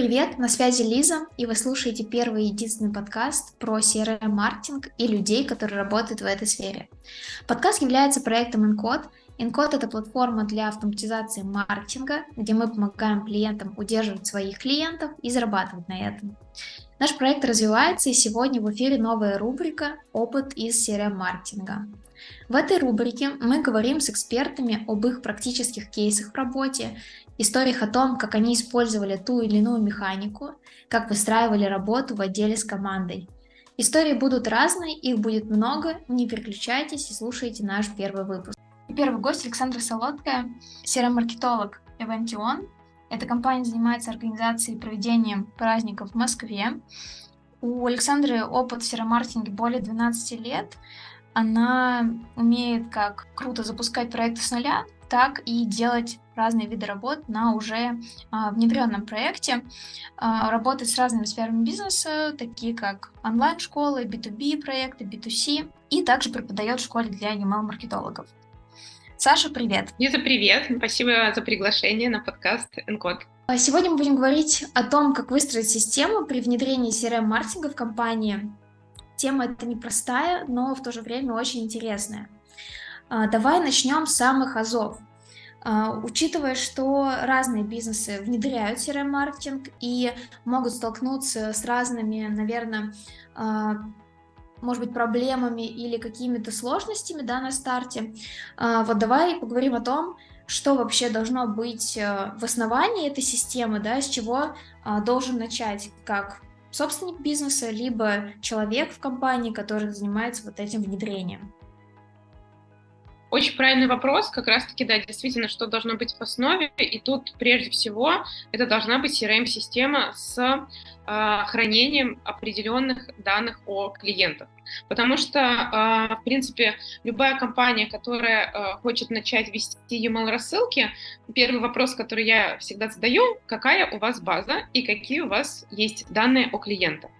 Привет, на связи Лиза, и вы слушаете первый единственный подкаст про CRM-маркетинг и людей, которые работают в этой сфере. Подкаст является проектом InCode. InCode — это платформа для автоматизации маркетинга, где мы помогаем клиентам удерживать своих клиентов и зарабатывать на этом. Наш проект развивается, и сегодня в эфире новая рубрика «Опыт из CRM-маркетинга». В этой рубрике мы говорим с экспертами об их практических кейсах в работе историях о том, как они использовали ту или иную механику, как выстраивали работу в отделе с командой. Истории будут разные, их будет много, не переключайтесь и слушайте наш первый выпуск. Первый гость Александра Солодкая, CRM-маркетолог Evention. Эта компания занимается организацией и проведением праздников в Москве. У Александры опыт в CRM-маркетинге более 12 лет. Она умеет как круто запускать проекты с нуля, так и делать разные виды работ на уже а, внедренном проекте, а, работать с разными сферами бизнеса, такие как онлайн-школы, B2B проекты, B2C, и также преподает в школе для email-маркетологов. Саша, привет! Лиза, привет! Спасибо за приглашение на подкаст Encode. А сегодня мы будем говорить о том, как выстроить систему при внедрении CRM-маркетинга в компании. Тема эта непростая, но в то же время очень интересная. Давай начнем с самых азов. А, учитывая, что разные бизнесы внедряют CRM-маркетинг и могут столкнуться с разными, наверное, а, может быть, проблемами или какими-то сложностями да, на старте, а, вот давай поговорим о том, что вообще должно быть в основании этой системы, да, с чего должен начать как собственник бизнеса, либо человек в компании, который занимается вот этим внедрением. Очень правильный вопрос, как раз-таки, да, действительно, что должно быть в основе, и тут прежде всего это должна быть CRM-система с э, хранением определенных данных о клиентах. Потому что, э, в принципе, любая компания, которая э, хочет начать вести e-mail рассылки, первый вопрос, который я всегда задаю, какая у вас база и какие у вас есть данные о клиентах.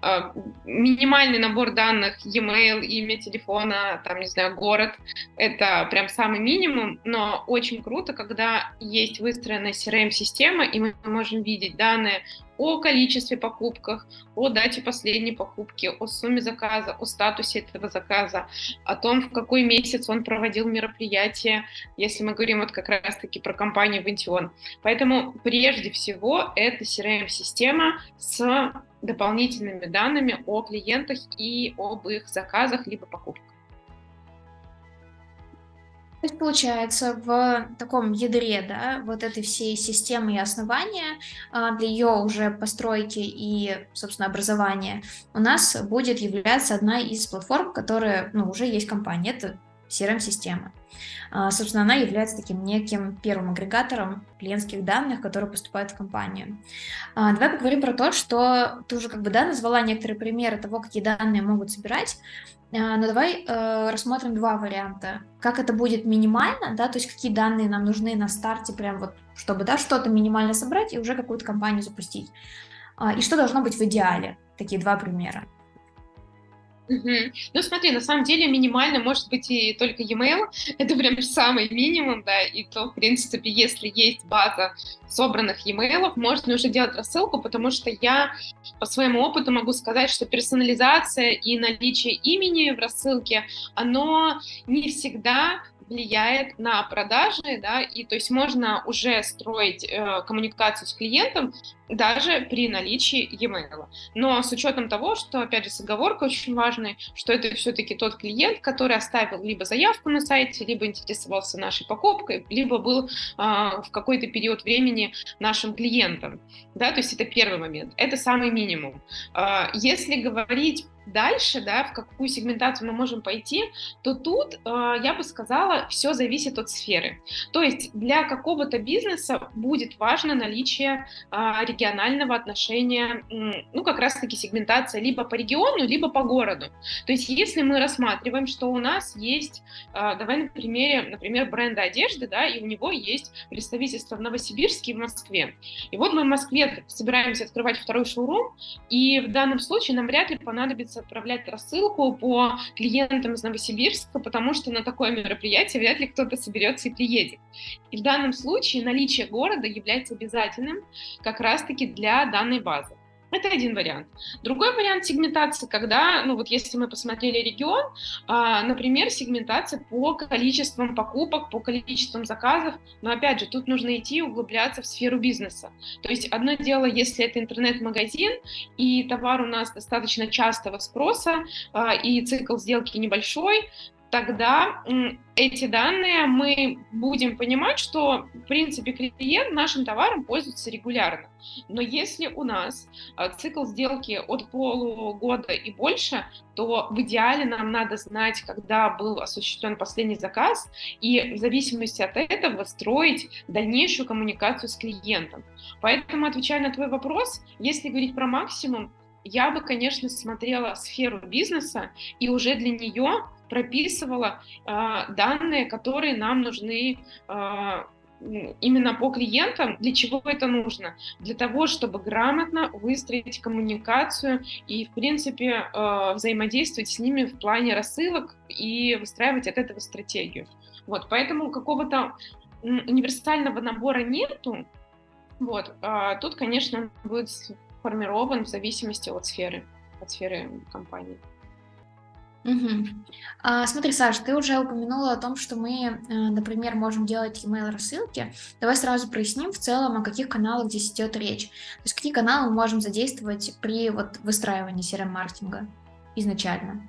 А, минимальный набор данных, e-mail, имя телефона, там, не знаю, город, это прям самый минимум, но очень круто, когда есть выстроенная CRM-система, и мы можем видеть данные о количестве покупках, о дате последней покупки, о сумме заказа, о статусе этого заказа, о том, в какой месяц он проводил мероприятие, если мы говорим вот как раз-таки про компанию Вентион. Поэтому прежде всего это CRM-система с дополнительными данными о клиентах и об их заказах либо покупках. То есть, получается, в таком ядре, да, вот этой всей системы и основания а, для ее уже постройки и, собственно, образования у нас будет являться одна из платформ, которая, ну, уже есть компания, это CRM-система. А, собственно, она является таким неким первым агрегатором клиентских данных, которые поступают в компанию. А, давай поговорим про то, что ты уже как бы да, назвала некоторые примеры того, какие данные могут собирать. А, но давай э, рассмотрим два варианта. Как это будет минимально, да, то есть какие данные нам нужны на старте, прям вот, чтобы да, что-то минимально собрать и уже какую-то компанию запустить. И что должно быть в идеале? Такие два примера. Угу. Ну, смотри, на самом деле минимально может быть и только e-mail, это прям самый минимум, да, и то, в принципе, если есть база собранных e-mail, можно уже делать рассылку, потому что я по своему опыту могу сказать, что персонализация и наличие имени в рассылке, оно не всегда влияет на продажи, да, и то есть можно уже строить э, коммуникацию с клиентом даже при наличии e-mail. Но с учетом того, что, опять же, с оговоркой очень важной, что это все-таки тот клиент, который оставил либо заявку на сайте, либо интересовался нашей покупкой, либо был э, в какой-то период времени нашим клиентом. Да, то есть это первый момент. Это самый минимум. Э, если говорить дальше, да, в какую сегментацию мы можем пойти, то тут, э, я бы сказала, все зависит от сферы. То есть для какого-то бизнеса будет важно наличие э, регионального отношения, ну, как раз-таки сегментация либо по региону, либо по городу. То есть если мы рассматриваем, что у нас есть, э, давай на примере, например, бренда одежды, да, и у него есть представительство в Новосибирске и в Москве. И вот мы в Москве собираемся открывать второй шоурум, и в данном случае нам вряд ли понадобится отправлять рассылку по клиентам из Новосибирска, потому что на такое мероприятие вряд ли кто-то соберется и приедет. И в данном случае наличие города является обязательным как раз-таки для данной базы. Это один вариант. Другой вариант сегментации, когда, ну вот если мы посмотрели регион, а, например, сегментация по количествам покупок, по количествам заказов, но опять же, тут нужно идти углубляться в сферу бизнеса. То есть одно дело, если это интернет-магазин, и товар у нас достаточно частого спроса, а, и цикл сделки небольшой, тогда эти данные мы будем понимать, что, в принципе, клиент нашим товаром пользуется регулярно. Но если у нас а, цикл сделки от полугода и больше, то в идеале нам надо знать, когда был осуществлен последний заказ, и в зависимости от этого строить дальнейшую коммуникацию с клиентом. Поэтому, отвечая на твой вопрос, если говорить про максимум, я бы, конечно, смотрела сферу бизнеса и уже для нее прописывала э, данные, которые нам нужны э, именно по клиентам. Для чего это нужно? Для того, чтобы грамотно выстроить коммуникацию и, в принципе, э, взаимодействовать с ними в плане рассылок и выстраивать от этого стратегию. Вот, поэтому какого-то универсального набора нету. Вот, а тут, конечно, будет формирован в зависимости от сферы, от сферы компании. Угу. А, смотри, Саш, ты уже упомянула о том, что мы, э, например, можем делать email рассылки. Давай сразу проясним в целом, о каких каналах здесь идет речь. То есть какие каналы мы можем задействовать при вот выстраивании CRM-маркетинга изначально?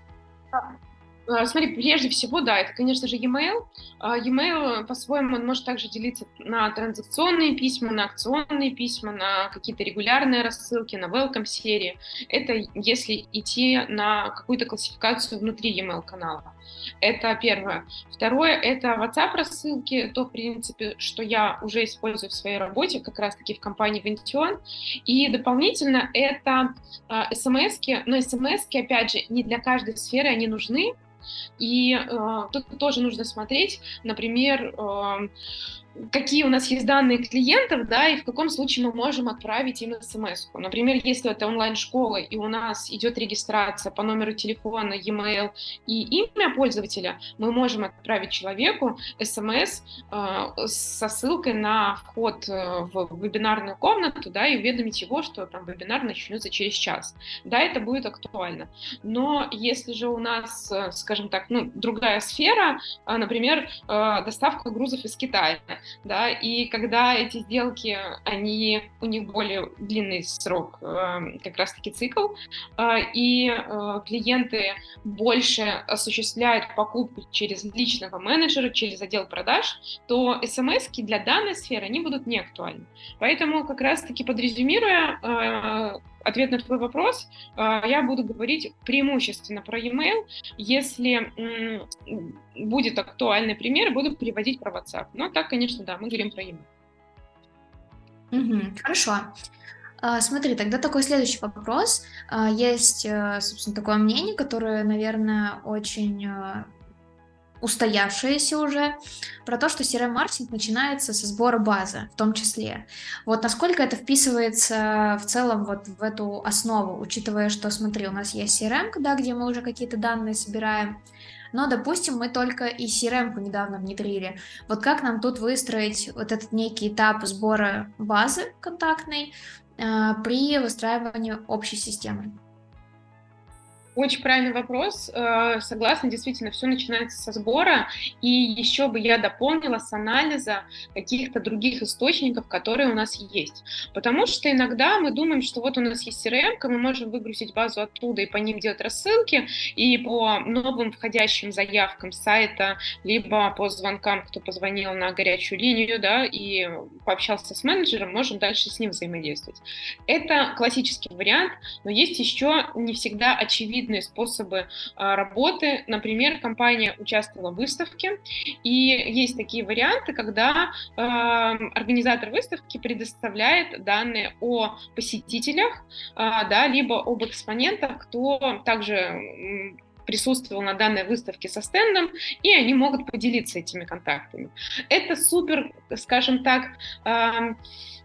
А, смотри, прежде всего, да, это, конечно же, e-mail. А, e-mail, по-своему, он может также делиться на транзакционные письма, на акционные письма, на какие-то регулярные рассылки, на welcome серии. Это если идти на какую-то классификацию внутри e-mail канала. Это первое. Второе — это WhatsApp рассылки, то, в принципе, что я уже использую в своей работе, как раз-таки в компании Vention. И дополнительно это э, смс-ки, но смс-ки, опять же, не для каждой сферы они нужны, и э, тут тоже нужно смотреть, например, э, какие у нас есть данные клиентов, да, и в каком случае мы можем отправить им смс. -ку. Например, если это онлайн-школа, и у нас идет регистрация по номеру телефона, e-mail и имя пользователя, мы можем отправить человеку смс э, со ссылкой на вход э, в вебинарную комнату, да, и уведомить его, что там вебинар начнется через час. Да, это будет актуально. Но если же у нас, э, скажем так, ну, другая сфера, э, например, доставка грузов из Китая, да, и когда эти сделки, они, у них более длинный срок, э, как раз-таки цикл, э, и э, клиенты больше осуществляют покупку через личного менеджера, через отдел продаж, то смс для данной сферы, они будут не актуальны. Поэтому как раз-таки подрезюмируя, ответ на твой вопрос, а, я буду говорить преимущественно про e-mail. Если будет актуальный пример, буду приводить про WhatsApp. Но так, конечно, да, мы говорим про e-mail. Хорошо. А, смотри, тогда такой следующий вопрос. А, есть, э, собственно, такое мнение, которое, наверное, очень э, устоявшееся уже, про то, что CRM-маркетинг начинается со сбора базы в том числе. Вот насколько это вписывается в целом вот в эту основу, учитывая, что, смотри, у нас есть CRM, да, где мы уже какие-то данные собираем, но, допустим, мы только и CRM недавно внедрили. Вот как нам тут выстроить вот этот некий этап сбора базы контактной э, при выстраивании общей системы? Очень правильный вопрос. Э, согласна, действительно, все начинается со сбора. И еще бы я дополнила с анализа каких-то других источников, которые у нас есть. Потому что иногда мы думаем, что вот у нас есть CRM, мы можем выгрузить базу оттуда и по ним делать рассылки, и по новым входящим заявкам сайта, либо по звонкам, кто позвонил на горячую линию, да, и пообщался с менеджером, можем дальше с ним взаимодействовать. Это классический вариант, но есть еще не всегда очевидно видные способы а, работы. Например, компания участвовала в выставке, и есть такие варианты, когда а, организатор выставки предоставляет данные о посетителях, а, да, либо об экспонентах, кто также присутствовал на данной выставке со стендом, и они могут поделиться этими контактами. Это супер, скажем так,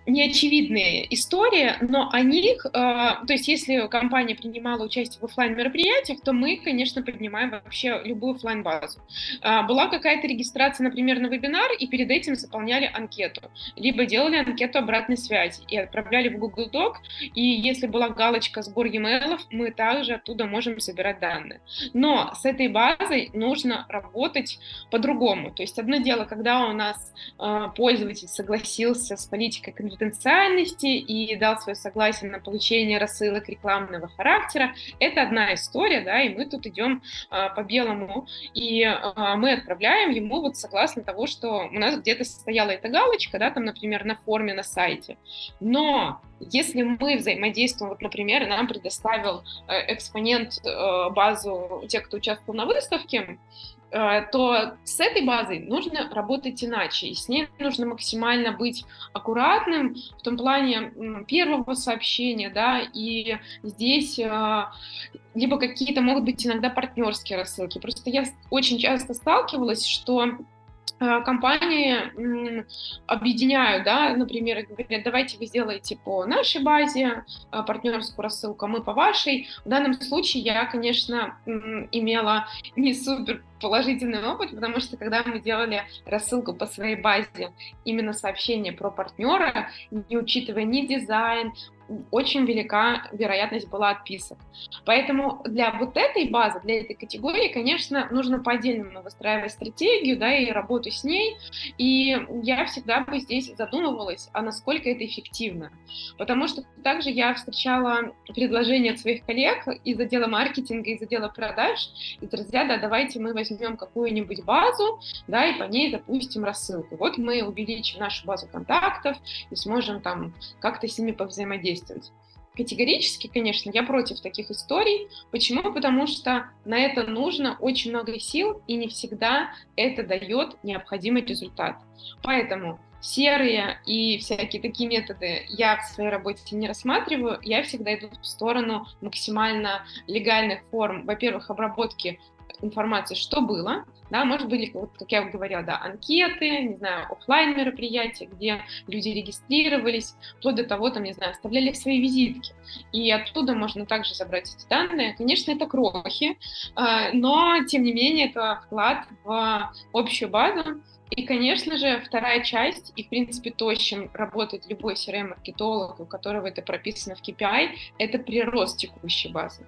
неочевидные истории, но о них, э, то есть если компания принимала участие в офлайн мероприятиях, то мы, конечно, поднимаем вообще любую офлайн базу. Э, была какая-то регистрация, например, на вебинар, и перед этим заполняли анкету, либо делали анкету обратной связи и отправляли в Google Doc, и если была галочка сбор e-mail, мы также оттуда можем собирать данные. Но с этой базой нужно работать по-другому. То есть одно дело, когда у нас э, пользователь согласился с политикой конфиденциальности и дал свое согласие на получение рассылок рекламного характера. Это одна история, да, и мы тут идем а, по белому, и а, мы отправляем ему вот согласно того, что у нас где-то стояла эта галочка, да, там, например, на форме на сайте. Но если мы взаимодействуем, вот, например, нам предоставил э, экспонент э, базу тех, кто участвовал на выставке, Э, то с этой базой нужно работать иначе, и с ней нужно максимально быть аккуратным в том плане первого сообщения, да, и здесь э, либо какие-то могут быть иногда партнерские рассылки. Просто я очень часто сталкивалась, что Э, компании объединяют, да, например, говорят, давайте вы сделаете по нашей базе э, партнерскую рассылку, а мы по вашей. В данном случае я, конечно, имела не супер положительный опыт, потому что когда мы делали рассылку по своей базе, именно сообщение про партнера, не учитывая ни дизайн, очень велика вероятность была отписок. Поэтому для вот этой базы, для этой категории, конечно, нужно по-отдельному выстраивать стратегию, да, и работу с ней. И я всегда бы здесь задумывалась, а насколько это эффективно. Потому что также я встречала предложения от своих коллег из отдела маркетинга, из отдела продаж, из разряда давайте мы возьмем какую-нибудь базу, да, и по ней запустим рассылку. Вот мы увеличим нашу базу контактов и сможем там как-то с ними повзаимодействовать действовать. Категорически, конечно, я против таких историй. Почему? Потому что на это нужно очень много сил, и не всегда это дает необходимый результат. Поэтому серые и всякие такие методы я в своей работе не рассматриваю. Я всегда иду в сторону максимально легальных форм, во-первых, обработки информации, что было, да, может были, вот, как я говорила, да, анкеты, не знаю, офлайн мероприятия, где люди регистрировались, вплоть до того, там, не знаю, оставляли свои визитки, и оттуда можно также забрать эти данные. Конечно, это крохи, а, но, тем не менее, это вклад в общую базу, и, конечно же, вторая часть, и, в принципе, то, с чем работает любой CRM-маркетолог, у которого это прописано в KPI, это прирост текущей базы.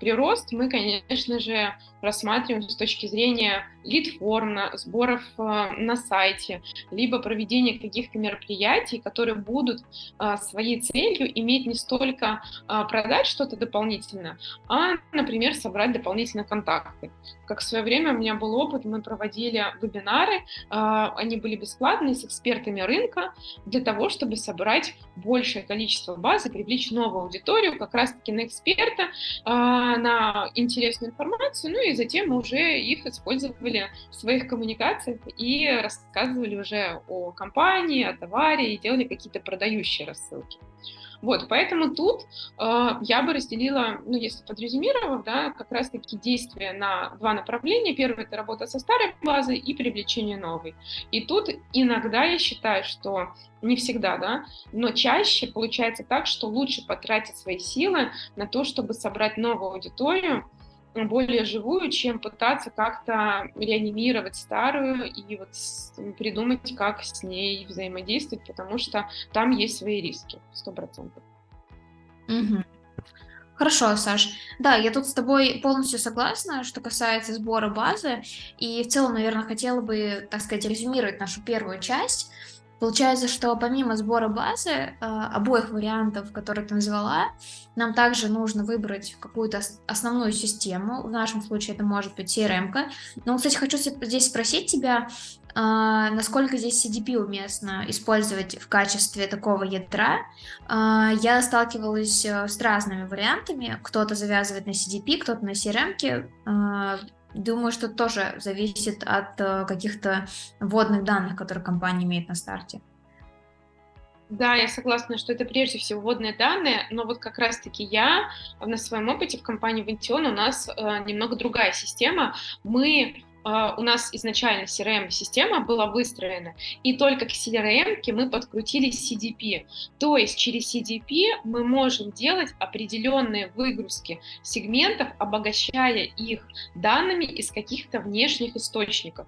Прирост мы, конечно же, рассматриваем с точки зрения лид-форм, сборов э, на сайте, либо проведения каких-то мероприятий, которые будут э, своей целью иметь не столько э, продать что-то дополнительно, а, например, собрать дополнительные контакты. Как в свое время у меня был опыт, мы проводили вебинары, они были бесплатные с экспертами рынка для того, чтобы собрать большее количество базы, привлечь новую аудиторию как раз-таки на эксперта, на интересную информацию, ну и затем мы уже их использовали в своих коммуникациях и рассказывали уже о компании, о товаре и делали какие-то продающие рассылки. Вот, поэтому тут э, я бы разделила, ну, если подрезюмировав, да, как раз-таки действия на два направления. Первое – это работа со старой базой и привлечение новой. И тут иногда я считаю, что не всегда, да, но чаще получается так, что лучше потратить свои силы на то, чтобы собрать новую аудиторию, более живую, чем пытаться как-то реанимировать старую и вот придумать, как с ней взаимодействовать, потому что там есть свои риски, сто процентов. Угу. Хорошо, Саш. Да, я тут с тобой полностью согласна, что касается сбора базы. И в целом, наверное, хотела бы, так сказать, резюмировать нашу первую часть. Получается, что помимо сбора базы, э, обоих вариантов, которые ты назвала, нам также нужно выбрать какую-то основную систему. В нашем случае это может быть CRM. -ка. Но, кстати, хочу здесь спросить тебя, э, насколько здесь CDP уместно использовать в качестве такого ядра. Э, я сталкивалась с разными вариантами. Кто-то завязывает на CDP, кто-то на CRM. Думаю, что тоже зависит от э, каких-то вводных данных, которые компания имеет на старте. Да, я согласна, что это прежде всего вводные данные, но вот как раз-таки я на своем опыте в компании Vention у нас э, немного другая система. Мы у нас изначально CRM-система была выстроена, и только к CRM мы подкрутили CDP. То есть через CDP мы можем делать определенные выгрузки сегментов, обогащая их данными из каких-то внешних источников.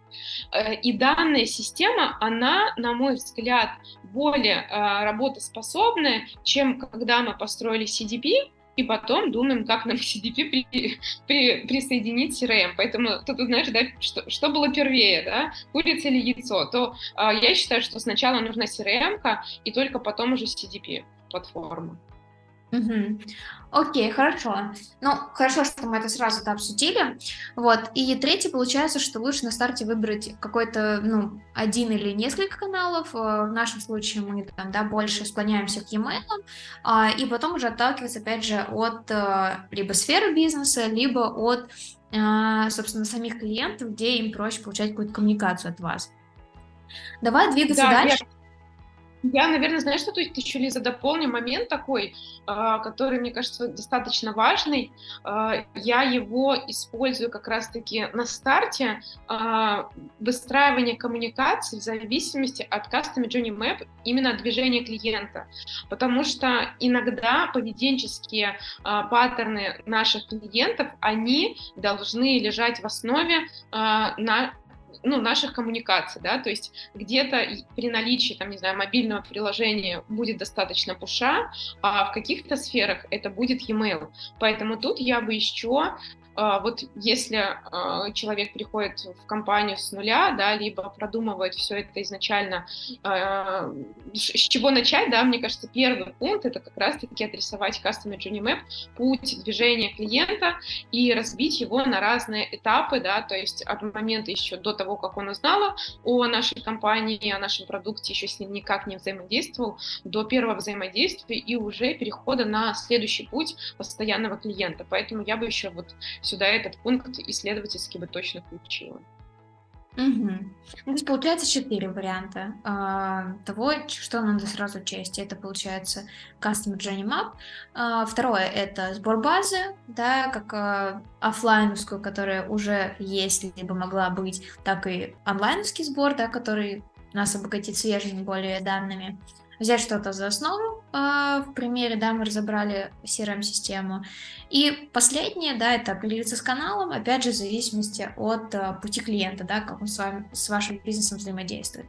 Э, и данная система, она, на мой взгляд, более э, работоспособная, чем когда мы построили CDP, и потом думаем, как нам к CDP при, при, присоединить CRM. Поэтому тут, знаешь, да, что, что было первее, да, курица или яйцо, то э, я считаю, что сначала нужна CRM, и только потом уже CDP платформа. Угу. Окей, хорошо. Ну, хорошо, что мы это сразу обсудили. Вот. И третье, получается, что лучше на старте выбрать какой-то, ну, один или несколько каналов. Э, в нашем случае мы там, да, больше склоняемся к e-mail, а, и потом уже отталкиваться, опять же, от э, либо сферы бизнеса, либо от, э, собственно, самих клиентов, где им проще получать какую-то коммуникацию от вас. Давай двигаться да, дальше. Я я, наверное, знаешь, что тут еще, Лиза, дополню момент такой, а, который, мне кажется, достаточно важный. А, я его использую как раз-таки на старте а, выстраивания коммуникации в зависимости от Custom Journey Map, именно движения клиента. Потому что иногда поведенческие паттерны наших клиентов, они должны лежать в основе на ну, наших коммуникаций, да, то есть где-то при наличии, там, не знаю, мобильного приложения будет достаточно пуша, а в каких-то сферах это будет e-mail. Поэтому тут я бы еще вот если а, человек приходит в компанию с нуля, да, либо продумывает все это изначально, а, с чего начать, да, мне кажется, первый пункт это как раз-таки отрисовать Customer Journey Map, путь движения клиента и разбить его на разные этапы, да, то есть от момента еще до того, как он узнал о нашей компании, о нашем продукте, еще с ним никак не взаимодействовал, до первого взаимодействия и уже перехода на следующий путь постоянного клиента. Поэтому я бы еще вот сюда этот пункт исследовательски бы точно включила. Угу. То есть получается четыре варианта а, того, что надо сразу учесть. Это получается Customer Journey Map. А, второе это сбор базы, да, как а, офлайновскую, которая уже есть, либо могла быть, так и онлайновский сбор, да, который нас обогатит свежими более данными взять что-то за основу. А, в примере, да, мы разобрали CRM-систему. И последнее, да, это определиться с каналом, опять же, в зависимости от а, пути клиента, да, как он с, вами, с вашим бизнесом взаимодействует.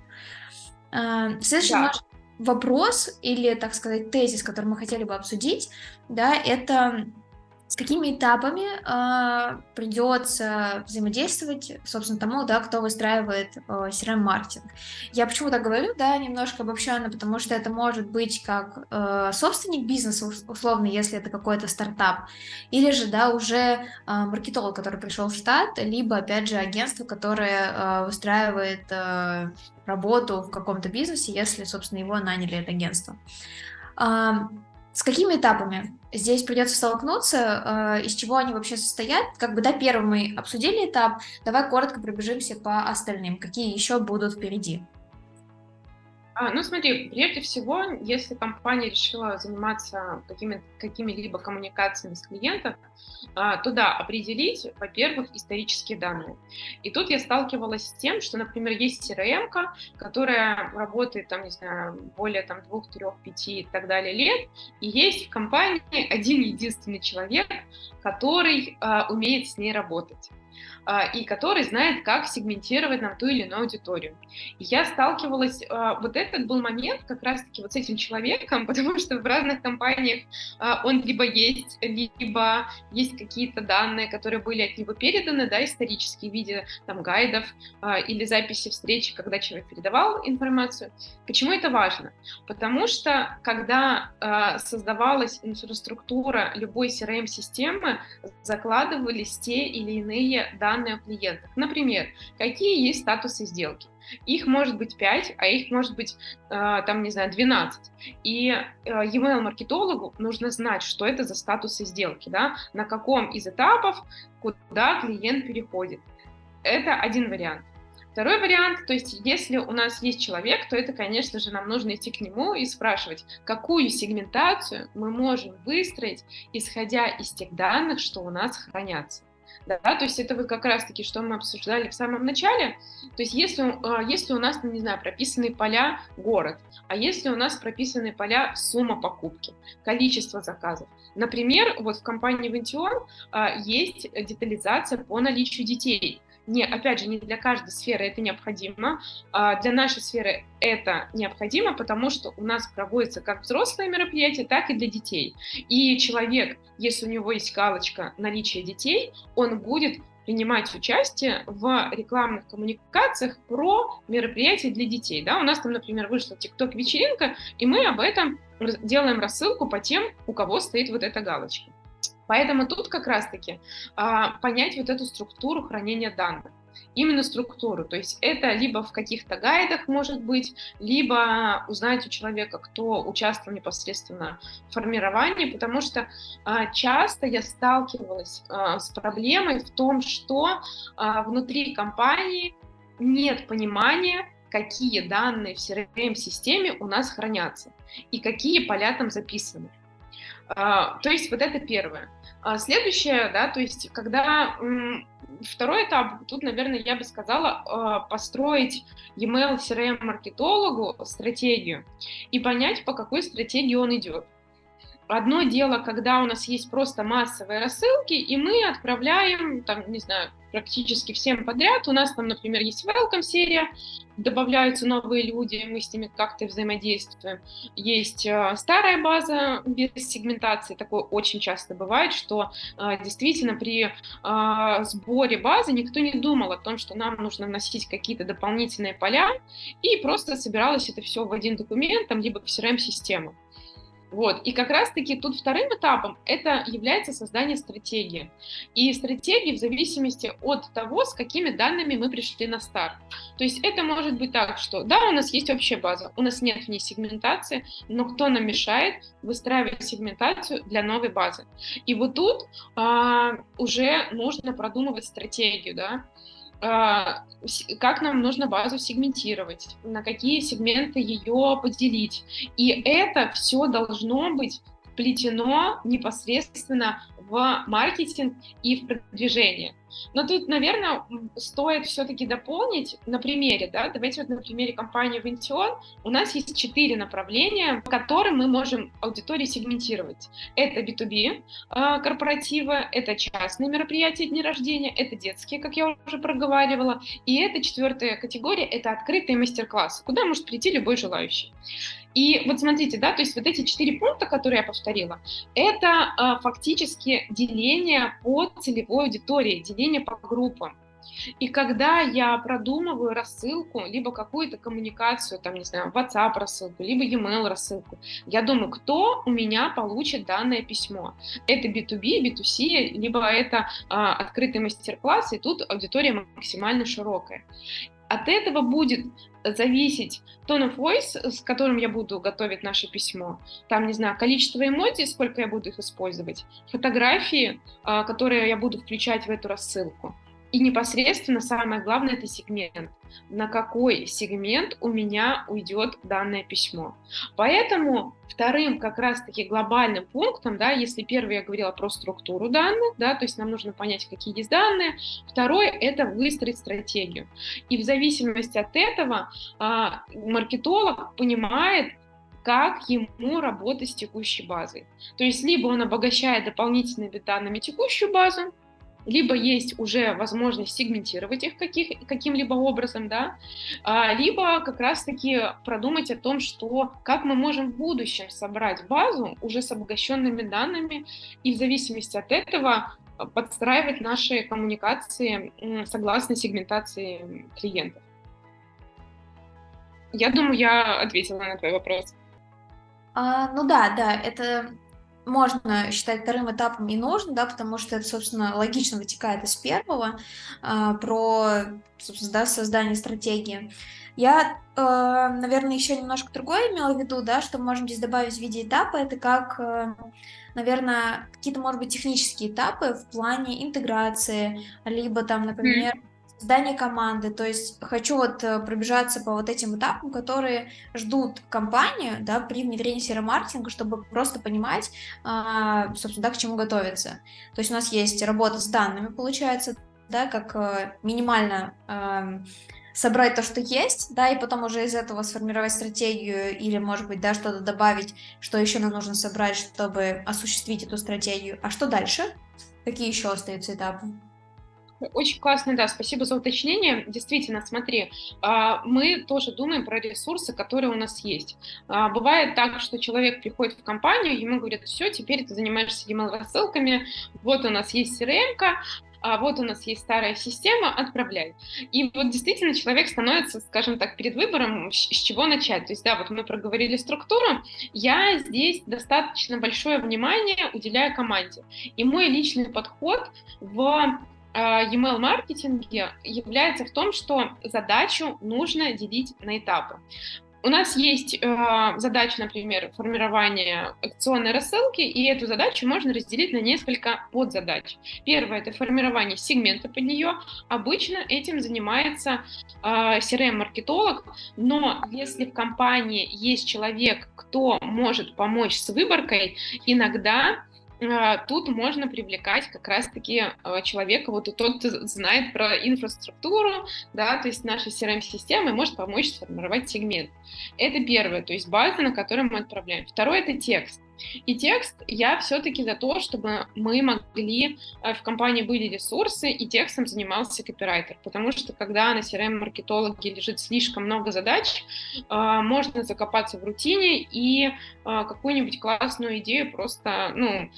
А, следующий да. наш вопрос или, так сказать, тезис, который мы хотели бы обсудить, да, это с какими этапами э, придется взаимодействовать, собственно, тому, да, кто выстраивает э, CRM-маркетинг. Я почему так говорю, да, немножко обобщенно, потому что это может быть как э, собственник бизнеса, условно, если это какой-то стартап, или же, да, уже э, маркетолог, который пришел в штат, либо, опять же, агентство, которое э, выстраивает э, работу в каком-то бизнесе, если, собственно, его наняли это агентство. С какими этапами здесь придется столкнуться, э, из чего они вообще состоят? Как бы, да, первый мы обсудили этап, давай коротко пробежимся по остальным, какие еще будут впереди. А, ну, смотри, прежде всего, если компания решила заниматься какими, какими-либо коммуникациями с клиентом, а, то да, определить, во-первых, исторические данные. И тут я сталкивалась с тем, что, например, есть CRM, которая работает, там, не знаю, более там двух, трех, пяти и так далее лет, и есть в компании один единственный человек, который а, умеет с ней работать. А, и который знает, как сегментировать нам ту или иную аудиторию. И я сталкивалась, а, вот этот был момент как раз-таки вот с этим человеком, потому что в разных компаниях а, он либо есть, либо есть какие-то данные, которые были от него переданы, да, исторические в виде там гайдов или записи встречи, когда человек передавал информацию. Почему это важно? Потому что когда создавалась инфраструктура любой CRM-системы, закладывались те или иные данные о клиентах. Например, какие есть статусы сделки. Их может быть 5, а их может быть, э, там, не знаю, 12. И э, email-маркетологу нужно знать, что это за статусы сделки, да, на каком из этапов, куда клиент переходит. Это один вариант. Второй вариант, то есть если у нас есть человек, то это, конечно же, нам нужно идти к нему и спрашивать, какую сегментацию мы можем выстроить, исходя из тех данных, что у нас хранятся. Да, то есть это вот как раз-таки, что мы обсуждали в самом начале. То есть если, а, если у нас, не знаю, прописаны поля город, а если у нас прописаны поля сумма покупки, количество заказов. Например, вот в компании Ventior а, есть детализация по наличию детей не, опять же, не для каждой сферы это необходимо. А для нашей сферы это необходимо, потому что у нас проводятся как взрослые мероприятия, так и для детей. И человек, если у него есть галочка наличия детей, он будет принимать участие в рекламных коммуникациях про мероприятия для детей. Да? У нас там, например, вышла ТикТок-вечеринка, и мы об этом делаем рассылку по тем, у кого стоит вот эта галочка. Поэтому тут как раз-таки а, понять вот эту структуру хранения данных именно структуру. То есть это либо в каких-то гайдах может быть, либо узнать у человека, кто участвовал непосредственно в формировании, потому что а, часто я сталкивалась а, с проблемой в том, что а, внутри компании нет понимания, какие данные в CRM-системе у нас хранятся и какие поля там записаны. А, то есть вот это первое. А следующее, да, то есть когда второй этап, тут, наверное, я бы сказала, а, построить email CRM маркетологу стратегию и понять, по какой стратегии он идет. Одно дело, когда у нас есть просто массовые рассылки, и мы отправляем, там, не знаю, практически всем подряд. У нас там, например, есть welcome серия, добавляются новые люди, мы с ними как-то взаимодействуем. Есть э, старая база без сегментации, такое очень часто бывает, что э, действительно при э, сборе базы никто не думал о том, что нам нужно вносить какие-то дополнительные поля, и просто собиралось это все в один документ, там, либо в CRM-систему. Вот. И как раз-таки тут вторым этапом это является создание стратегии. И стратегии в зависимости от того, с какими данными мы пришли на старт. То есть это может быть так, что да, у нас есть общая база, у нас нет в ней сегментации, но кто нам мешает выстраивать сегментацию для новой базы? И вот тут а, уже нужно продумывать стратегию, да, как нам нужно базу сегментировать, на какие сегменты ее поделить. И это все должно быть вплетено непосредственно в маркетинг и в продвижение. Но тут, наверное, стоит все-таки дополнить на примере, да, давайте вот на примере компании Вентион, у нас есть четыре направления, по которым мы можем аудитории сегментировать. Это B2B а, корпоративы, это частные мероприятия, дни рождения, это детские, как я уже проговаривала, и это четвертая категория, это открытые мастер-классы, куда может прийти любой желающий. И вот смотрите, да, то есть вот эти четыре пункта, которые я повторила, это а, фактически деление по целевой аудитории, деление по группам. И когда я продумываю рассылку, либо какую-то коммуникацию, там, не знаю, WhatsApp рассылку, либо e-mail рассылку, я думаю, кто у меня получит данное письмо. Это B2B, B2C, либо это а, открытый мастер-класс, и тут аудитория максимально широкая. От этого будет зависеть tone of voice, с которым я буду готовить наше письмо. Там, не знаю, количество эмодзи, сколько я буду их использовать, фотографии, а, которые я буду включать в эту рассылку. И непосредственно самое главное это сегмент. На какой сегмент у меня уйдет данное письмо. Поэтому вторым как раз-таки глобальным пунктом, да, если первый я говорила про структуру данных, да, то есть нам нужно понять, какие есть данные, второй это выстроить стратегию. И в зависимости от этого а, маркетолог понимает, как ему работать с текущей базой. То есть либо он обогащает дополнительными данными текущую базу, либо есть уже возможность сегментировать их каких, каким-либо образом, да, а, либо как раз-таки продумать о том, что как мы можем в будущем собрать базу уже с обогащенными данными и в зависимости от этого подстраивать наши коммуникации согласно сегментации клиентов. Я думаю, я ответила на твой вопрос. А, ну да, да, это можно считать вторым этапом и нужно, да, потому что это, собственно, логично вытекает из первого э, про, собственно, да, создание стратегии. Я, э, наверное, еще немножко другое имела в виду, да, что можем здесь добавить в виде этапа, это как, э, наверное, какие-то, может быть, технические этапы в плане интеграции, либо там, например, Создание команды, то есть хочу вот э, пробежаться по вот этим этапам, которые ждут компанию, да, при внедрении серомаркетинга, чтобы просто понимать, а, собственно, да, к чему готовиться. То есть у нас есть работа с данными, получается, да, как э, минимально собрать то, что есть, да, и потом уже из этого сформировать стратегию или, может быть, да, что-то добавить, что еще нам нужно собрать, чтобы осуществить эту стратегию. А что дальше? Какие еще остаются этапы? Очень классно, да, спасибо за уточнение. Действительно, смотри, а, мы тоже думаем про ресурсы, которые у нас есть. А, бывает так, что человек приходит в компанию, ему говорят, все, теперь ты занимаешься email-рассылками, вот у нас есть CRM, а вот у нас есть старая система, отправляй. И вот действительно человек становится, скажем так, перед выбором, с чего начать. То есть, да, вот мы проговорили структуру, я здесь достаточно большое внимание уделяю команде. И мой личный подход в email-маркетинге является в том, что задачу нужно делить на этапы. У нас есть э, задача, например, формирование акционной рассылки, и эту задачу можно разделить на несколько подзадач. Первое – это формирование сегмента под нее. Обычно этим занимается э, CRM-маркетолог, но если в компании есть человек, кто может помочь с выборкой, иногда а, тут можно привлекать как раз-таки а, человека, вот тот, кто знает про инфраструктуру, да, то есть нашей CRM-системы, может помочь сформировать сегмент. Это первое, то есть база, на которой мы отправляем. Второе — это текст. И текст я все-таки за то, чтобы мы могли, э, в компании были ресурсы, и текстом занимался копирайтер, потому что когда на CRM-маркетологе лежит слишком много задач, э, можно закопаться в рутине и э, какую-нибудь классную идею просто, ну,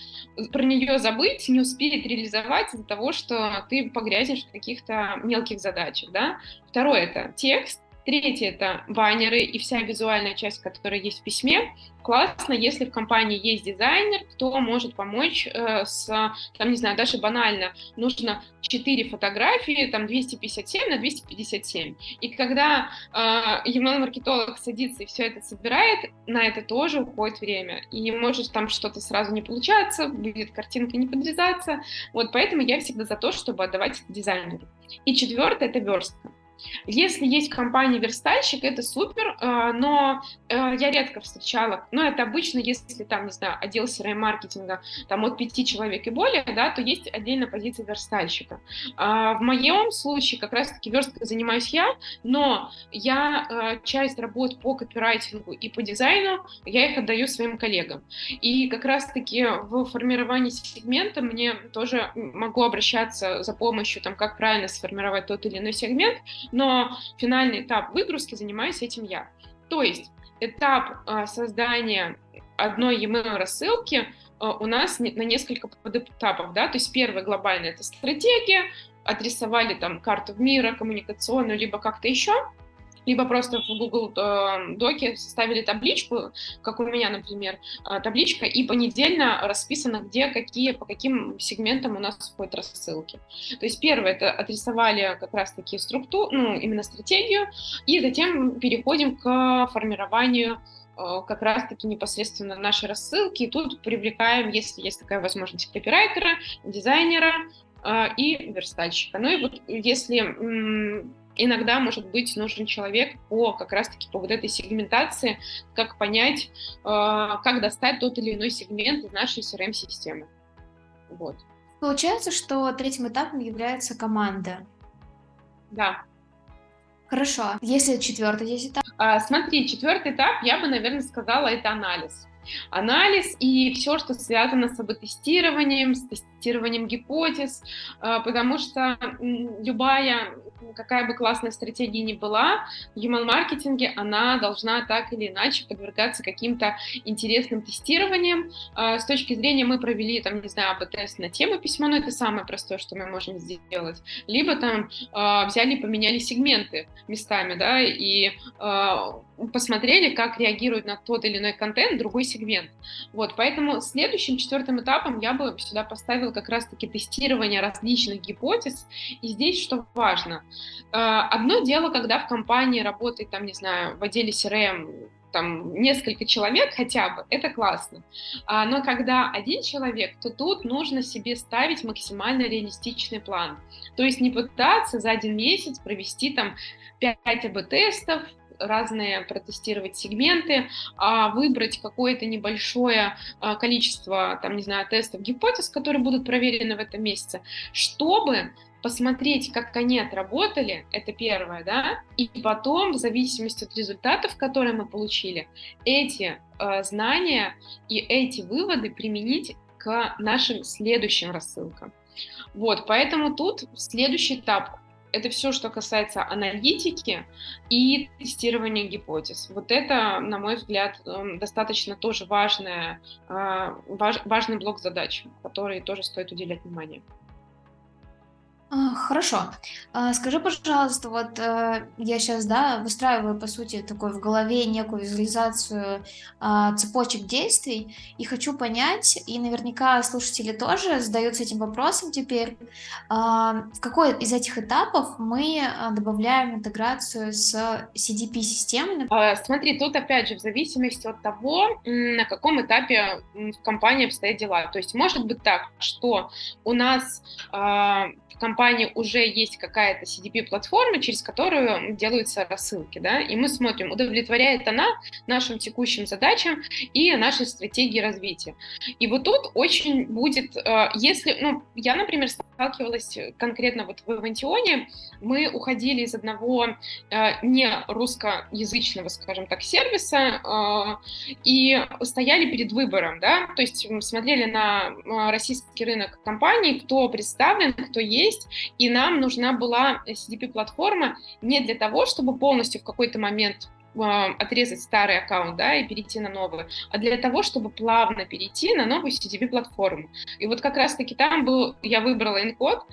про нее забыть, не успеть реализовать из-за того, что ты погрязнешь в каких-то мелких задачах, да. Второе — это текст, Третье – это баннеры и вся визуальная часть, которая есть в письме. Классно, если в компании есть дизайнер, кто может помочь э, с, там, не знаю, даже банально, нужно 4 фотографии, там, 257 на 257. И когда э, email-маркетолог садится и все это собирает, на это тоже уходит время. И может там что-то сразу не получаться, будет картинка не подрезаться. Вот поэтому я всегда за то, чтобы отдавать дизайнеру. И четвертое – это верстка. Если есть компания верстальщик, это супер, э, но э, я редко встречала, но это обычно, если там, не знаю, отдел CRM-маркетинга, там от пяти человек и более, да, то есть отдельная позиция верстальщика. А в моем случае как раз-таки версткой занимаюсь я, но я э, часть работ по копирайтингу и по дизайну, я их отдаю своим коллегам. И как раз-таки в формировании сегмента мне тоже могу обращаться за помощью, там, как правильно сформировать тот или иной сегмент, но финальный этап выгрузки занимаюсь этим я. То есть этап а, создания одной e-mail рассылки а, у нас на несколько подэтапов, да, то есть первый глобальный это стратегия, отрисовали там карту мира коммуникационную, либо как-то еще, либо просто в Google э, Доке составили табличку, как у меня, например, э, табличка, и понедельно расписано, где какие, по каким сегментам у нас входят рассылки. То есть первое, это отрисовали как раз-таки структуру, ну, именно стратегию, и затем переходим к формированию э, как раз-таки непосредственно нашей рассылки. И тут привлекаем, если есть такая возможность, копирайтера, дизайнера и верстальщика. Ну и вот если иногда, может быть, нужен человек по как раз-таки по вот этой сегментации, как понять, э, как достать тот или иной сегмент из нашей CRM-системы. Вот. Получается, что третьим этапом является команда. Да. Хорошо. Если четвертый здесь этап? А, смотри, четвертый этап, я бы, наверное, сказала, это анализ. Анализ и все, что связано с АБ-тестированием, с тестированием гипотез, э, потому что любая какая бы классная стратегия ни была, в email-маркетинге она должна так или иначе подвергаться каким-то интересным тестированиям. А, с точки зрения мы провели, там, не знаю, АБ-тест на тему письма, но это самое простое, что мы можем сделать. Либо там а, взяли поменяли сегменты местами, да, и посмотрели, как реагирует на тот или иной контент другой сегмент. Вот, поэтому следующим четвертым этапом я бы сюда поставила как раз-таки тестирование различных гипотез. И здесь что важно, Э, одно дело, когда в компании работает, там, не знаю, в отделе CRM там несколько человек хотя бы, это классно. А, но когда один человек, то тут нужно себе ставить максимально реалистичный план. То есть не пытаться за один месяц провести там 5 АБ-тестов, разные протестировать сегменты, а выбрать какое-то небольшое а, количество, там, не знаю, тестов, гипотез, которые будут проверены в этом месяце, чтобы посмотреть, как они отработали, это первое, да, и потом, в зависимости от результатов, которые мы получили, эти э, знания и эти выводы применить к нашим следующим рассылкам. Вот, поэтому тут следующий этап это все, что касается аналитики и тестирования гипотез. Вот это, на мой взгляд, эм, достаточно тоже важная, а, важный блок задач, который тоже стоит уделять внимание. А, хорошо. А, скажи, пожалуйста, вот э, я сейчас, да, выстраиваю, по сути, такой в голове некую визуализацию а, цепочек действий и хочу понять, и наверняка слушатели тоже задаются этим вопросом теперь, в какой из этих этапов мы добавляем интеграцию с CDP-системой? Смотри, тут опять же в зависимости от того, на каком этапе в компании обстоят дела. То есть может быть так, что у нас в компании уже есть какая-то CDP-платформа, через которую делаются рассылки, да, и мы смотрим, удовлетворяет она нашим текущим задачам и нашей стратегии развития. И вот тут очень будет, э, если, ну, я, например, сталкивалась конкретно вот в Авантионе, мы уходили из одного э, не русскоязычного, скажем так, сервиса э, и стояли перед выбором, да, то есть смотрели на российский рынок компаний, кто представлен, кто есть, есть, и нам нужна была CDP-платформа не для того, чтобы полностью в какой-то момент а, отрезать старый аккаунт, да, и перейти на новый, а для того, чтобы плавно перейти на новую CDP-платформу. И вот как раз-таки там был, я выбрала инкод,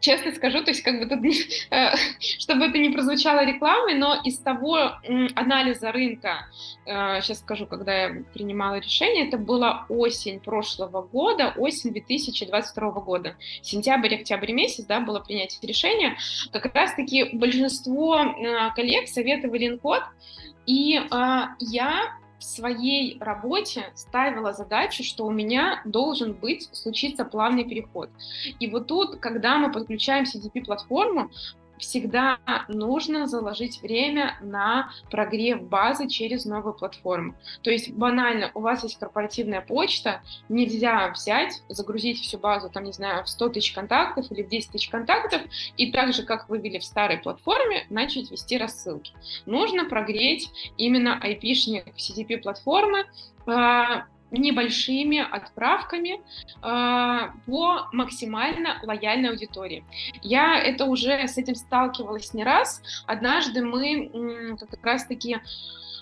честно скажу, то есть как бы тут, э, чтобы это не прозвучало рекламой, но из того анализа рынка, сейчас э, скажу, когда я принимала решение, это была осень прошлого года, осень 2022 года, сентябрь, октябрь месяц, да, было принятие решения, как раз-таки большинство э, коллег советовали инкод, и я в своей работе ставила задачу, что у меня должен быть случиться плавный переход. И вот тут, когда мы подключаем CDP-платформу, всегда нужно заложить время на прогрев базы через новую платформу. То есть банально, у вас есть корпоративная почта, нельзя взять, загрузить всю базу, там, не знаю, в 100 тысяч контактов или в 10 тысяч контактов, и так же, как вы ввели в старой платформе, начать вести рассылки. Нужно прогреть именно IP-шник CDP-платформы, а, небольшими отправками э, по максимально лояльной аудитории. Я это уже с этим сталкивалась не раз. Однажды мы э, как раз-таки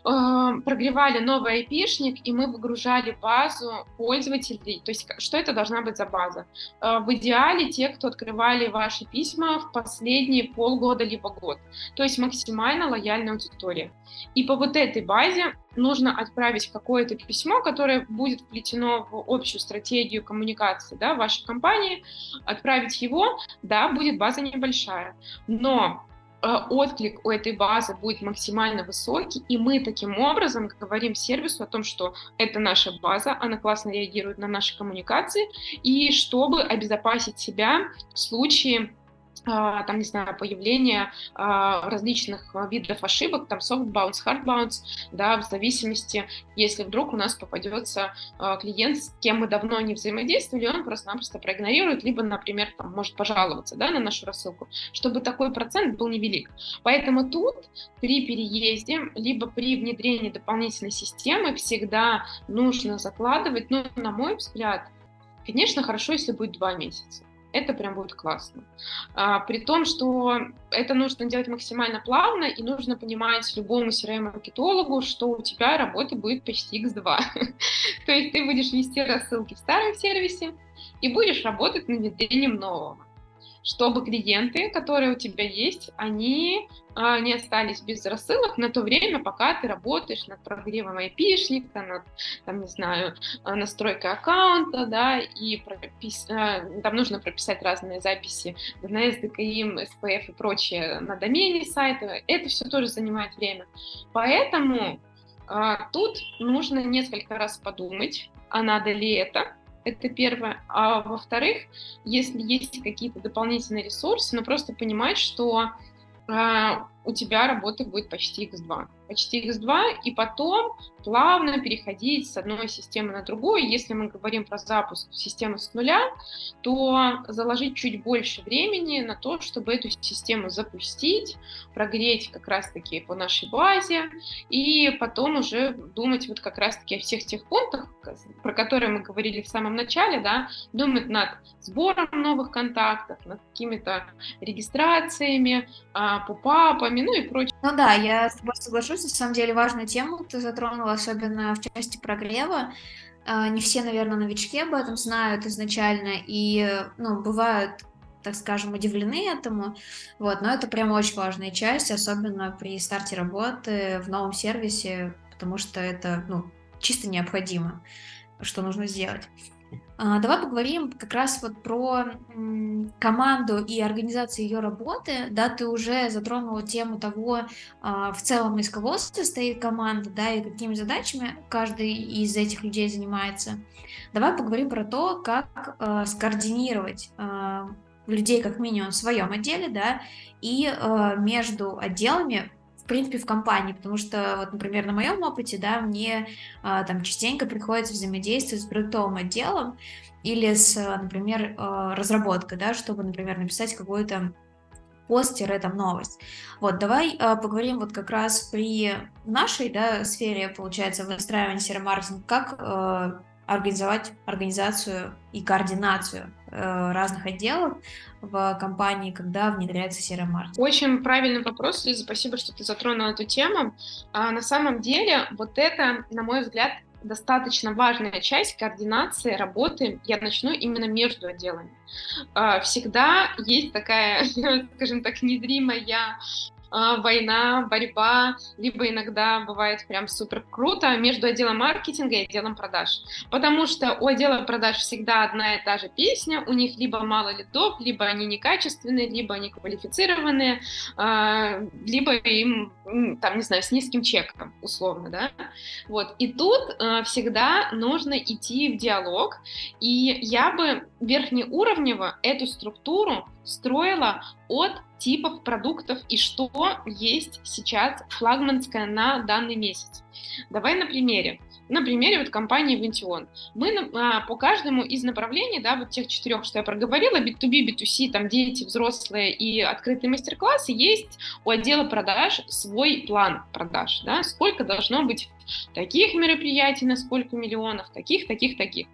прогревали новый айпишник, и мы выгружали базу пользователей. То есть что это должна быть за база? Э, в идеале те, кто открывали ваши письма в последние полгода либо год. То есть максимально лояльная аудитория. И по вот этой базе нужно отправить какое-то письмо, которое будет вплетено в общую стратегию коммуникации да, вашей компании, отправить его, да, будет база небольшая. Но отклик у этой базы будет максимально высокий, и мы таким образом говорим сервису о том, что это наша база, она классно реагирует на наши коммуникации, и чтобы обезопасить себя в случае там, не знаю, появление а, различных видов ошибок, там soft bounce, hard bounce, да, в зависимости, если вдруг у нас попадется а, клиент, с кем мы давно не взаимодействовали, он просто-напросто проигнорирует, либо, например, там, может пожаловаться, да, на нашу рассылку, чтобы такой процент был невелик. Поэтому тут при переезде, либо при внедрении дополнительной системы всегда нужно закладывать, ну, на мой взгляд, конечно, хорошо, если будет два месяца это прям будет классно. А, при том, что это нужно делать максимально плавно, и нужно понимать любому CRM-маркетологу, что у тебя работы будет почти x2. То есть ты будешь вести рассылки в старом сервисе и будешь работать над внедрением нового. чтобы клиенты, которые у тебя есть, они а, не остались без рассылок на то время, пока ты работаешь над прогревом айпишника, над, там, не знаю, а, настройкой аккаунта, да, и пропис... А, там нужно прописать разные записи на SDKIM, SPF и прочее на домене сайта. Это все тоже занимает время. Поэтому а, тут нужно несколько раз подумать, а надо ли это, это первое. А во-вторых, если есть какие-то дополнительные ресурсы, ну просто понимать, что а, у тебя работы будет почти x2. Почти x2, и потом плавно переходить с одной системы на другую. Если мы говорим про запуск системы с нуля, то заложить чуть больше времени на то, чтобы эту систему запустить, прогреть как раз-таки по нашей базе, и потом уже думать вот как раз-таки о всех тех пунктах, про которые мы говорили в самом начале, да, думать над сбором новых контактов, над какими-то регистрациями, а, попапами, ну и прочее. Ну да, я с тобой соглашусь, на самом деле важную тему ты затронула, особенно в части прогрева. А, не все, наверное, новички об этом знают изначально, и, ну, бывают так скажем, удивлены этому, вот, но это прям очень важная часть, особенно при старте работы в новом сервисе, потому что это, ну, чисто необходимо, что нужно сделать. А, давай поговорим как раз вот про команду и организацию ее работы. Да, ты уже затронула тему того, а, в целом из кого состоит команда, да, и какими задачами каждый из этих людей занимается. Давай поговорим про то, как а, скоординировать людей как минимум в своем отделе, да, и между отделами принципе, в компании, потому что, вот, например, на моем опыте, да, мне а, там частенько приходится взаимодействовать с продуктовым отделом или с, например, а, разработкой, да, чтобы, например, написать какой-то пост-там новость. Вот, давай а, поговорим вот как раз при нашей, да, сфере, получается, выстраивания серомаркетинга, как а, организовать организацию и координацию э, разных отделов в компании, когда внедряется серый маркетинг? Очень правильный вопрос, Лиза, спасибо, что ты затронула эту тему. А, на самом деле, вот это, на мой взгляд, достаточно важная часть координации работы, я начну именно между отделами. А, всегда есть такая, скажем так, незримая война, борьба, либо иногда бывает прям супер круто между отделом маркетинга и отделом продаж. Потому что у отдела продаж всегда одна и та же песня, у них либо мало лидов, либо они некачественные, либо они квалифицированные, а, либо им, там, не знаю, с низким чеком, условно, да. Вот. И тут а, всегда нужно идти в диалог, и я бы верхнеуровнево эту структуру строила от типов продуктов и что есть сейчас флагманское на данный месяц. Давай на примере. На примере вот компании Vention. Мы а, по каждому из направлений, да, вот тех четырех, что я проговорила, B2B, B2C, там дети, взрослые и открытые мастер-классы, есть у отдела продаж свой план продаж, да, сколько должно быть таких мероприятий, на сколько миллионов, таких, таких, таких.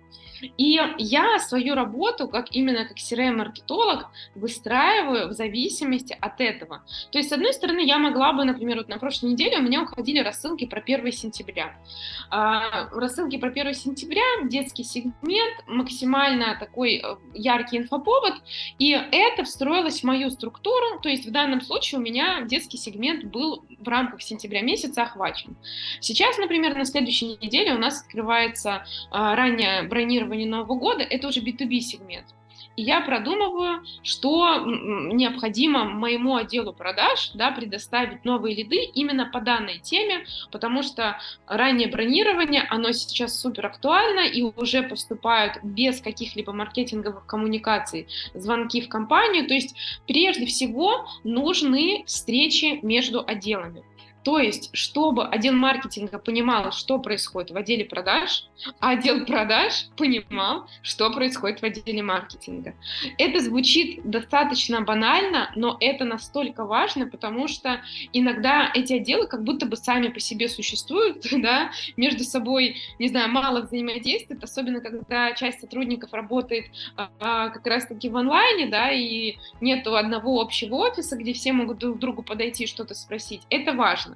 И я свою работу, как именно как CRM-маркетолог, выстраиваю в зависимости от этого. То есть, с одной стороны, я могла бы, например, вот на прошлой неделе у меня уходили рассылки про 1 сентября. А, рассылки про 1 сентября, детский сегмент, максимально такой э, яркий инфоповод, и это встроилось в мою структуру, то есть в данном случае у меня детский сегмент был в рамках сентября месяца охвачен. Сейчас, например, на следующей неделе у нас открывается а, раннее бронирование планирования Нового года, это уже B2B сегмент. И я продумываю, что необходимо моему отделу продаж да, предоставить новые лиды именно по данной теме, потому что раннее бронирование, оно сейчас супер актуально и уже поступают без каких-либо маркетинговых коммуникаций звонки в компанию. То есть прежде всего нужны встречи между отделами. То есть, чтобы отдел маркетинга понимал, что происходит в отделе продаж, а отдел продаж понимал, что происходит в отделе маркетинга. Это звучит достаточно банально, но это настолько важно, потому что иногда эти отделы как будто бы сами по себе существуют, да, между собой, не знаю, мало взаимодействуют, особенно когда часть сотрудников работает а, как раз-таки в онлайне, да, и нету одного общего офиса, где все могут друг другу подойти и что-то спросить. Это важно.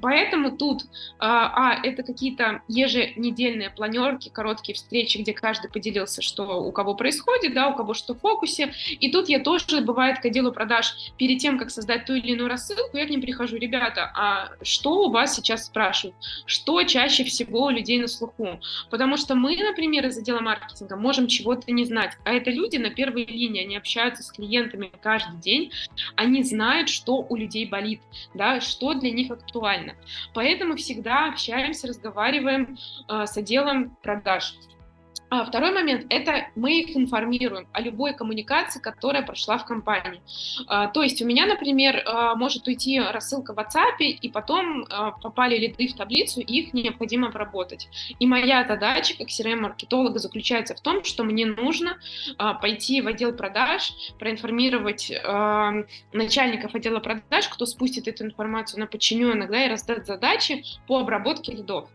Поэтому тут, а, а это какие-то еженедельные планерки, короткие встречи, где каждый поделился, что у кого происходит, да, у кого что в фокусе. И тут я тоже, бывает, к отделу продаж, перед тем, как создать ту или иную рассылку, я к ним прихожу, ребята, а что у вас сейчас спрашивают? Что чаще всего у людей на слуху? Потому что мы, например, из отдела маркетинга можем чего-то не знать, а это люди на первой линии, они общаются с клиентами каждый день, они знают, что у людей болит, да, что для них актуально. Поэтому всегда общаемся, разговариваем э, с отделом продаж. А второй момент – это мы их информируем о любой коммуникации, которая прошла в компании. А, то есть у меня, например, а, может уйти рассылка в WhatsApp, и потом а, попали лиды в таблицу, и их необходимо обработать. И моя задача как CRM-маркетолога заключается в том, что мне нужно а, пойти в отдел продаж, проинформировать а, начальников отдела продаж, кто спустит эту информацию на подчиненных, да, и раздаст задачи по обработке лидов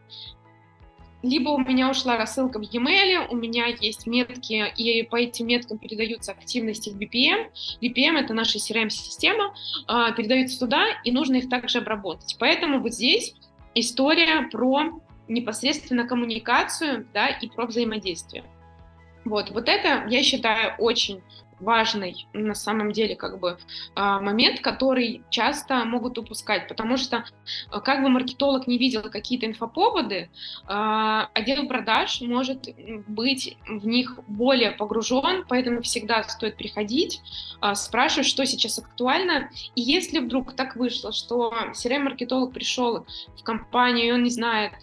либо у меня ушла рассылка в e-mail, у меня есть метки, и по этим меткам передаются активности в BPM. BPM — это наша CRM-система, а, передаются туда, и нужно их также обработать. Поэтому вот здесь история про непосредственно коммуникацию да, и про взаимодействие. Вот, вот это, я считаю, очень важный на самом деле как бы а, момент, который часто могут упускать, потому что а, как бы маркетолог не видел какие-то инфоповоды, а, отдел продаж может быть в них более погружен, поэтому всегда стоит приходить, спрашивать, что сейчас актуально, и если вдруг так вышло, что CRM-маркетолог пришел в компанию, и он не знает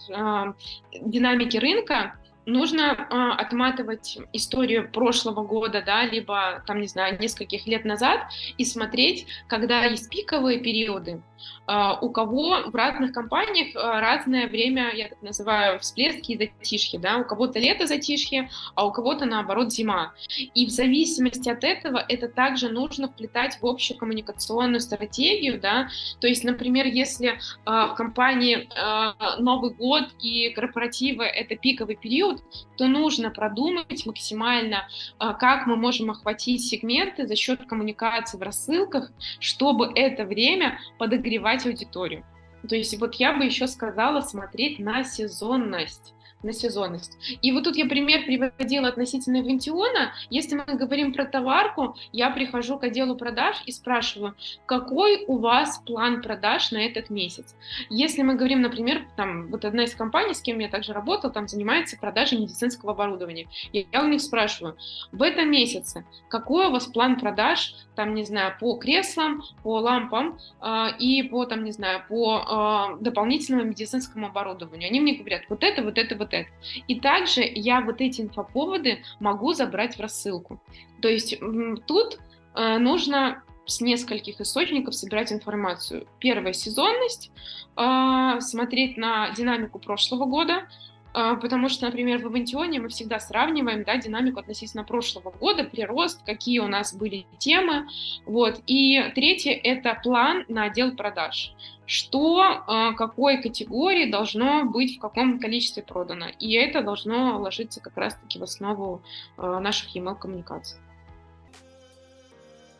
динамики рынка, нужно э, отматывать историю прошлого года, да, либо, там, не знаю, нескольких лет назад и смотреть, когда есть пиковые периоды, а, у кого в разных компаниях а, разное время, я так называю, всплески и затишье, да, у кого-то лето затишье, а у кого-то, наоборот, зима. И в зависимости от этого это также нужно вплетать в общую коммуникационную стратегию, да, то есть, например, если э, в компании э, Новый год и корпоративы — это пиковый период, то нужно продумать максимально, э, как мы можем охватить сегменты за счет коммуникации в рассылках, чтобы это время подогревать аудиторию. То есть вот я бы еще сказала смотреть на сезонность на сезонность. И вот тут я пример приводила относительно Вентиона. Если мы говорим про товарку, я прихожу к отделу продаж и спрашиваю, какой у вас план продаж на этот месяц? Если мы говорим, например, там, вот одна из компаний, с кем я также работала, там занимается продажей медицинского оборудования. Я, я у них спрашиваю, в этом месяце какой у вас план продаж, там, не знаю, по креслам, по лампам э, и по, там, не знаю, по э, дополнительному медицинскому оборудованию? Они мне говорят, вот это, вот это, вот это. И также я вот эти инфоповоды могу забрать в рассылку. То есть тут э, нужно с нескольких источников собирать информацию. Первая сезонность, э, смотреть на динамику прошлого года, потому что, например, в Авантионе мы всегда сравниваем да, динамику относительно прошлого года, прирост, какие у нас были темы. Вот. И третье — это план на отдел продаж что э, какой категории должно быть в каком количестве продано. И это должно ложиться как раз-таки в основу э, наших email коммуникаций.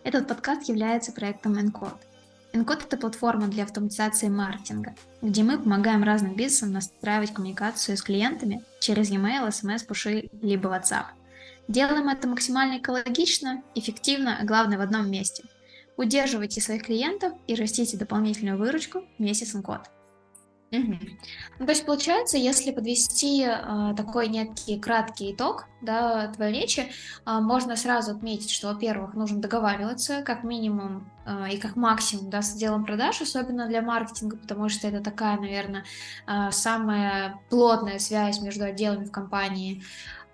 Этот подкаст является проектом Encode. Encode — это платформа для автоматизации маркетинга, где мы помогаем разным бизнесам настраивать коммуникацию с клиентами через e-mail, SMS, пуши либо WhatsApp. Делаем это максимально экологично, эффективно, а главное в одном месте — Удерживайте своих клиентов и растите дополнительную выручку вместе с Uncode. Угу. Ну, то есть получается, если подвести э, такой некий краткий итог да, твоей речи, э, можно сразу отметить, что, во-первых, нужно договариваться как минимум э, и как максимум да, с отделом продаж, особенно для маркетинга, потому что это такая, наверное, э, самая плотная связь между отделами в компании.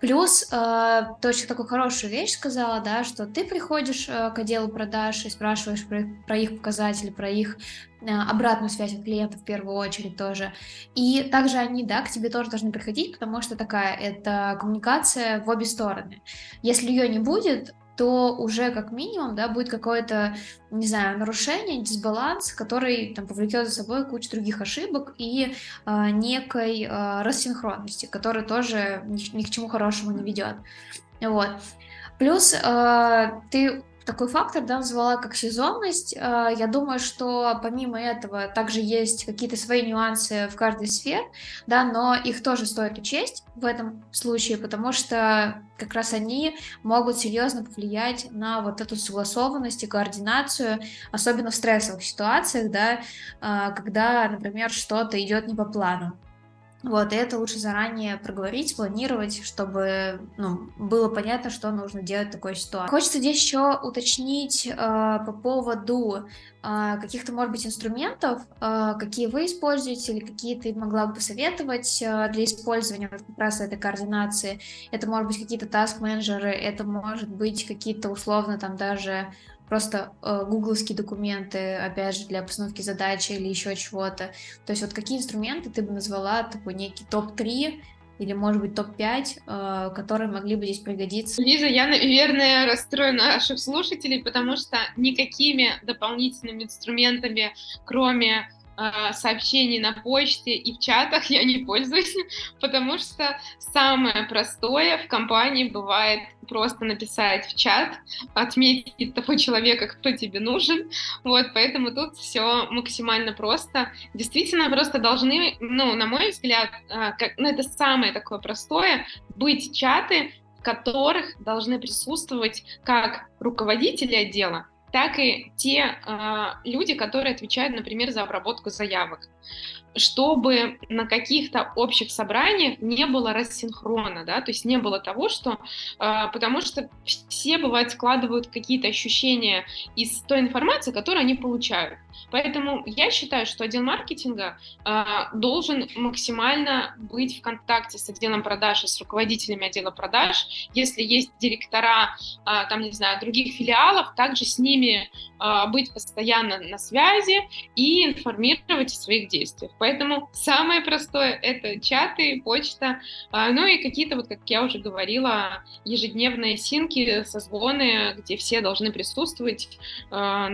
Плюс э, ты очень такую хорошую вещь сказала, да, что ты приходишь э, к отделу продаж и спрашиваешь про, про их показатели, про их э, обратную связь от клиентов в первую очередь тоже. И также они, да, к тебе тоже должны приходить, потому что такая это коммуникация в обе стороны. Если ее не будет, то уже как минимум, да, будет какое-то, не знаю, нарушение, дисбаланс, который там повлечет за собой кучу других ошибок и э, некой э, рассинхронности, которая тоже ни, ни к чему хорошему не ведет. Вот. Плюс э, ты такой фактор, да, назвала как сезонность. Э, я думаю, что помимо этого также есть какие-то свои нюансы в каждой сфере, да, но их тоже стоит учесть в этом случае, потому что как раз они могут серьезно повлиять на вот эту согласованность и координацию, особенно в стрессовых ситуациях, да, э, когда, например, что-то идет не по плану. Вот, и это лучше заранее проговорить, спланировать, чтобы ну, было понятно, что нужно делать в такой ситуации. Хочется здесь еще уточнить э, по поводу э, каких-то, может быть, инструментов, э, какие вы используете или какие ты могла бы посоветовать э, для использования вот как раз этой координации. Это, может быть, какие-то таск-менеджеры, это может быть какие-то условно там даже просто э, гугловские документы, опять же, для постановки задачи или еще чего-то. То есть вот какие инструменты ты бы назвала такой некий топ-3 или, может быть, топ-5, э, которые могли бы здесь пригодиться? Лиза, я, наверное, расстрою наших слушателей, потому что никакими дополнительными инструментами, кроме сообщений на почте и в чатах я не пользуюсь, потому что самое простое в компании бывает просто написать в чат, отметить того человека, кто тебе нужен. Вот, поэтому тут все максимально просто. Действительно, просто должны, ну, на мой взгляд, а, как, ну, это самое такое простое, быть чаты, в которых должны присутствовать как руководители отдела, так и те э, люди, которые отвечают, например, за обработку заявок чтобы на каких-то общих собраниях не было рассинхрона, да, то есть не было того, что, э, потому что все, бывает, складывают какие-то ощущения из той информации, которую они получают. Поэтому я считаю, что отдел маркетинга э, должен максимально быть в контакте с отделом продаж и с руководителями отдела продаж. Если есть директора, э, там, не знаю, других филиалов, также с ними э, быть постоянно на связи и информировать о своих действиях. Самое простое — это чаты, почта, э, ну и какие-то, вот как я уже говорила, ежедневные синки, созвоны, где все должны присутствовать, э,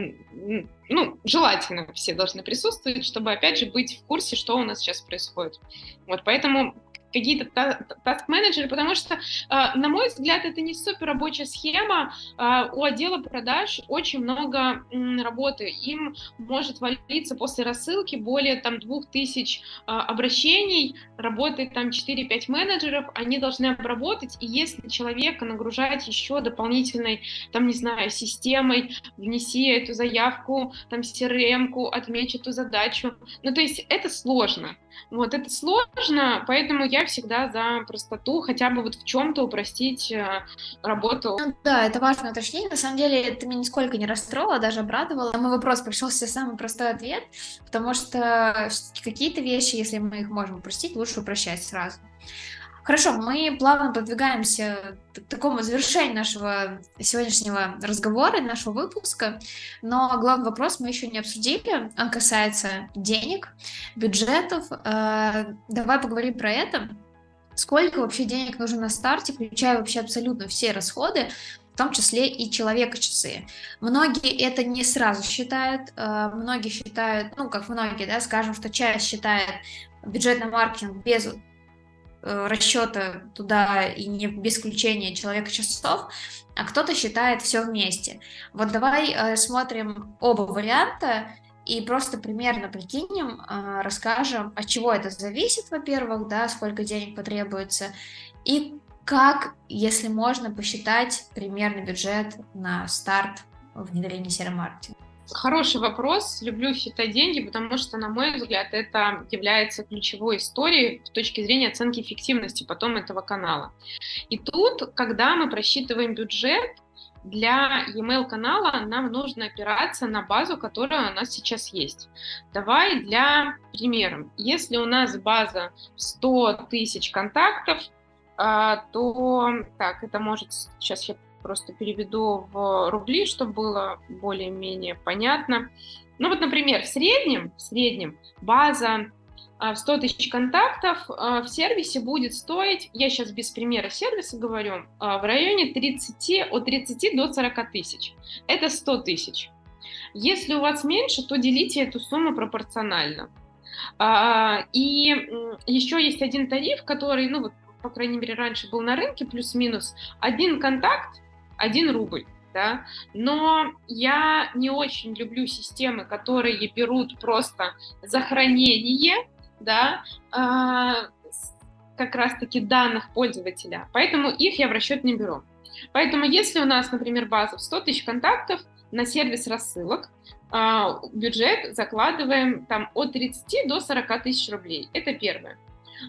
ну, желательно все должны присутствовать, чтобы, опять же, быть в курсе, что у нас сейчас происходит. Вот, поэтому какие-то таск-менеджеры, потому что, а, на мой взгляд, это не супер рабочая схема. А, у отдела продаж очень много работы. Им может валиться после рассылки более там, 2000 а, обращений, работает там 4-5 менеджеров, они должны обработать, и если человека нагружать еще дополнительной, там, не знаю, системой, внеси эту заявку, там, CRM-ку, отмечь эту задачу, ну, то есть это сложно. Вот, это сложно, поэтому я всегда за простоту, хотя бы вот в чем-то упростить э, работу. Ну, да, это важное уточнение. На самом деле, это меня нисколько не расстроило, даже обрадовало. На мой вопрос пришелся самый простой ответ, потому что какие-то вещи, если мы их можем упростить, лучше упрощать сразу. Хорошо, мы плавно продвигаемся к такому завершению нашего сегодняшнего разговора, нашего выпуска, но главный вопрос мы еще не обсудили, он касается денег, бюджетов. Э, давай поговорим про это. Сколько вообще денег нужно на старте, включая вообще абсолютно все расходы, в том числе и человека-часы. Многие это не сразу считают, э, многие считают, ну, как многие, да, скажем, что часть считает бюджетный маркетинг без расчета туда и не без включения человека часов, а кто-то считает все вместе. Вот давай э, смотрим оба варианта и просто примерно прикинем, э, расскажем, от чего это зависит, во-первых, да, сколько денег потребуется, и как, если можно, посчитать примерный бюджет на старт внедрения серого маркетинга. Хороший вопрос. Люблю считать деньги, потому что, на мой взгляд, это является ключевой историей с точки зрения оценки эффективности потом этого канала. И тут, когда мы просчитываем бюджет, для e-mail канала нам нужно опираться на базу, которая у нас сейчас есть. Давай для примера. Если у нас база 100 тысяч контактов, а, то так, это может сейчас я просто переведу в рубли, чтобы было более-менее понятно. Ну вот, например, в среднем, в среднем база а, в 100 тысяч контактов а, в сервисе будет стоить, я сейчас без примера сервиса говорю, а, в районе 30, от 30 до 40 тысяч. Это 100 тысяч. Если у вас меньше, то делите эту сумму пропорционально. И еще есть один тариф, который, ну вот, по крайней мере, раньше был на рынке, плюс-минус, один контакт 1 рубль. да, но я не очень люблю системы, которые берут просто за хранение, да, э, как раз-таки данных пользователя, поэтому их я в расчет не беру. Поэтому если у нас, например, база в 100 тысяч контактов на сервис рассылок, э, бюджет закладываем там от 30 до 40 тысяч рублей. Это первое.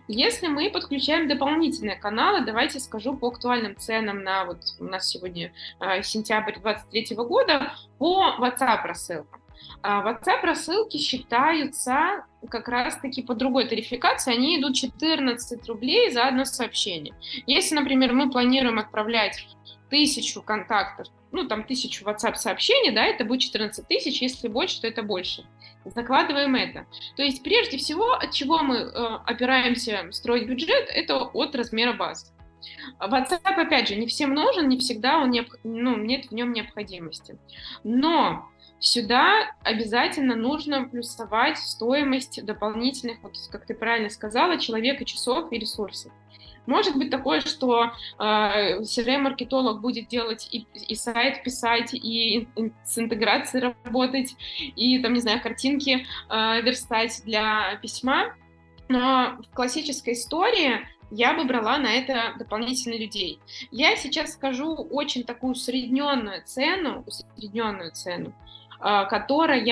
Если мы подключаем дополнительные каналы, давайте скажу по актуальным ценам на вот у нас сегодня э, сентябрь 2023 года по WhatsApp рассылкам. А WhatsApp рассылки считаются как раз-таки по другой тарификации, они идут 14 рублей за одно сообщение. Если, например, мы планируем отправлять тысячу контактов, ну, там, тысячу WhatsApp сообщений, да, это будет 14 тысяч, если больше, то это больше. Закладываем это. То есть, прежде всего, от чего мы э, опираемся строить бюджет, это от размера базы. WhatsApp, опять же, не всем нужен, не всегда он необ... ну, нет в нем необходимости. Но сюда обязательно нужно плюсовать стоимость дополнительных, вот как ты правильно сказала, человека, часов и ресурсов. Может быть такое, что э, CRM-маркетолог будет делать и, и сайт писать, и, и с интеграцией работать, и, там, не знаю, картинки э, верстать для письма. Но в классической истории я бы брала на это дополнительно людей. Я сейчас скажу очень такую усредненную цену, усредненную цену. А, которая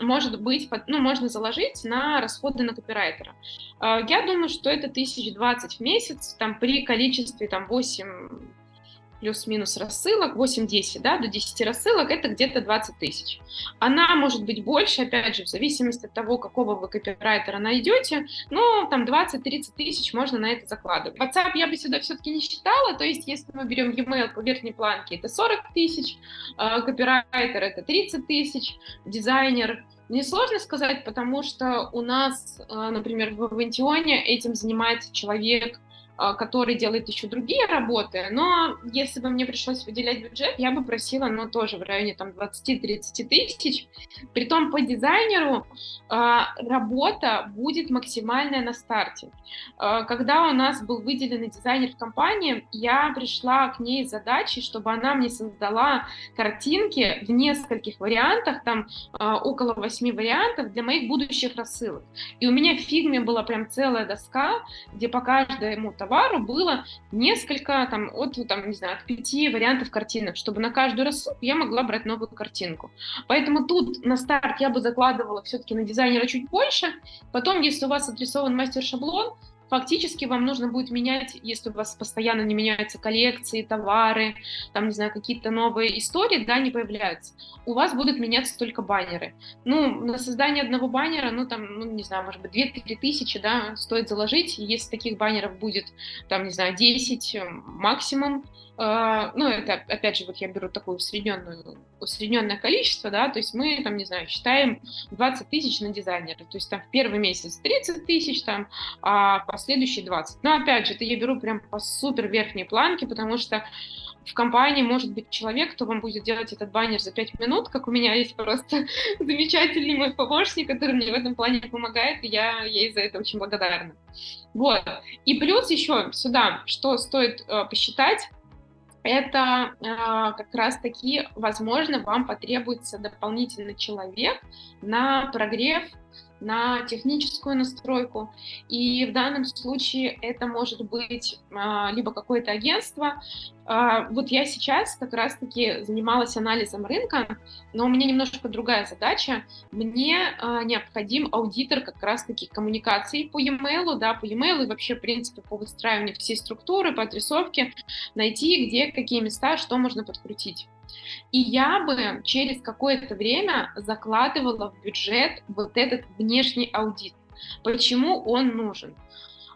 может быть, ну, можно заложить на расходы на копирайтера. А, я думаю, что это 1020 в месяц, там при количестве там 8 плюс-минус рассылок, 8-10, да, до 10 рассылок, это где-то 20 тысяч. Она может быть больше, опять же, в зависимости от того, какого вы копирайтера найдете, но там 20-30 тысяч можно на это закладывать. WhatsApp я бы сюда все-таки не считала, то есть если мы берем e-mail по верхней планке, это 40 тысяч, а, копирайтер это 30 тысяч, дизайнер мне сложно сказать, потому что у нас, а, например, в Авантионе этим занимается человек который делает еще другие работы, но если бы мне пришлось выделять бюджет, я бы просила, ну, тоже в районе там 20-30 тысяч. Притом по дизайнеру а, работа будет максимальная на старте. А, когда у нас был выделенный дизайнер в компании, я пришла к ней с задачей, чтобы она мне создала картинки в нескольких вариантах, там около восьми вариантов для моих будущих рассылок. И у меня в фигме была прям целая доска, где по каждому товару было несколько, там, от, там, не знаю, от пяти вариантов картинок, чтобы на каждую рассылку я могла брать новую картинку. Поэтому тут на старт я бы закладывала все-таки на дизайнера чуть больше. Потом, если у вас отрисован мастер-шаблон, фактически вам нужно будет менять, если у вас постоянно не меняются коллекции, товары, там, не знаю, какие-то новые истории, да, не появляются, у вас будут меняться только баннеры. Ну, на создание одного баннера, ну, там, ну, не знаю, может быть, 2-3 тысячи, да, стоит заложить, если таких баннеров будет, там, не знаю, 10 максимум, Uh, ну, это, опять же, вот я беру такое усредненную, усредненное количество, да, то есть мы, там, не знаю, считаем 20 тысяч на дизайнера, то есть там в первый месяц 30 тысяч, там, а последующие 20. Но, опять же, это я беру прям по супер верхней планке, потому что в компании может быть человек, кто вам будет делать этот баннер за 5 минут, как у меня есть просто замечательный мой помощник, который мне в этом плане помогает, и я ей за это очень благодарна. Вот. И плюс еще сюда, что стоит э, посчитать, это э, как раз-таки, возможно, вам потребуется дополнительный человек на прогрев на техническую настройку. И в данном случае это может быть а, либо какое-то агентство. А, вот я сейчас как раз-таки занималась анализом рынка, но у меня немножко другая задача. Мне а, необходим аудитор как раз-таки коммуникаций по e-mail, да, по e-mail и вообще, в принципе, по выстраиванию всей структуры, по отрисовке, найти, где, какие места, что можно подкрутить. И я бы через какое-то время закладывала в бюджет вот этот внешний аудит. Почему он нужен?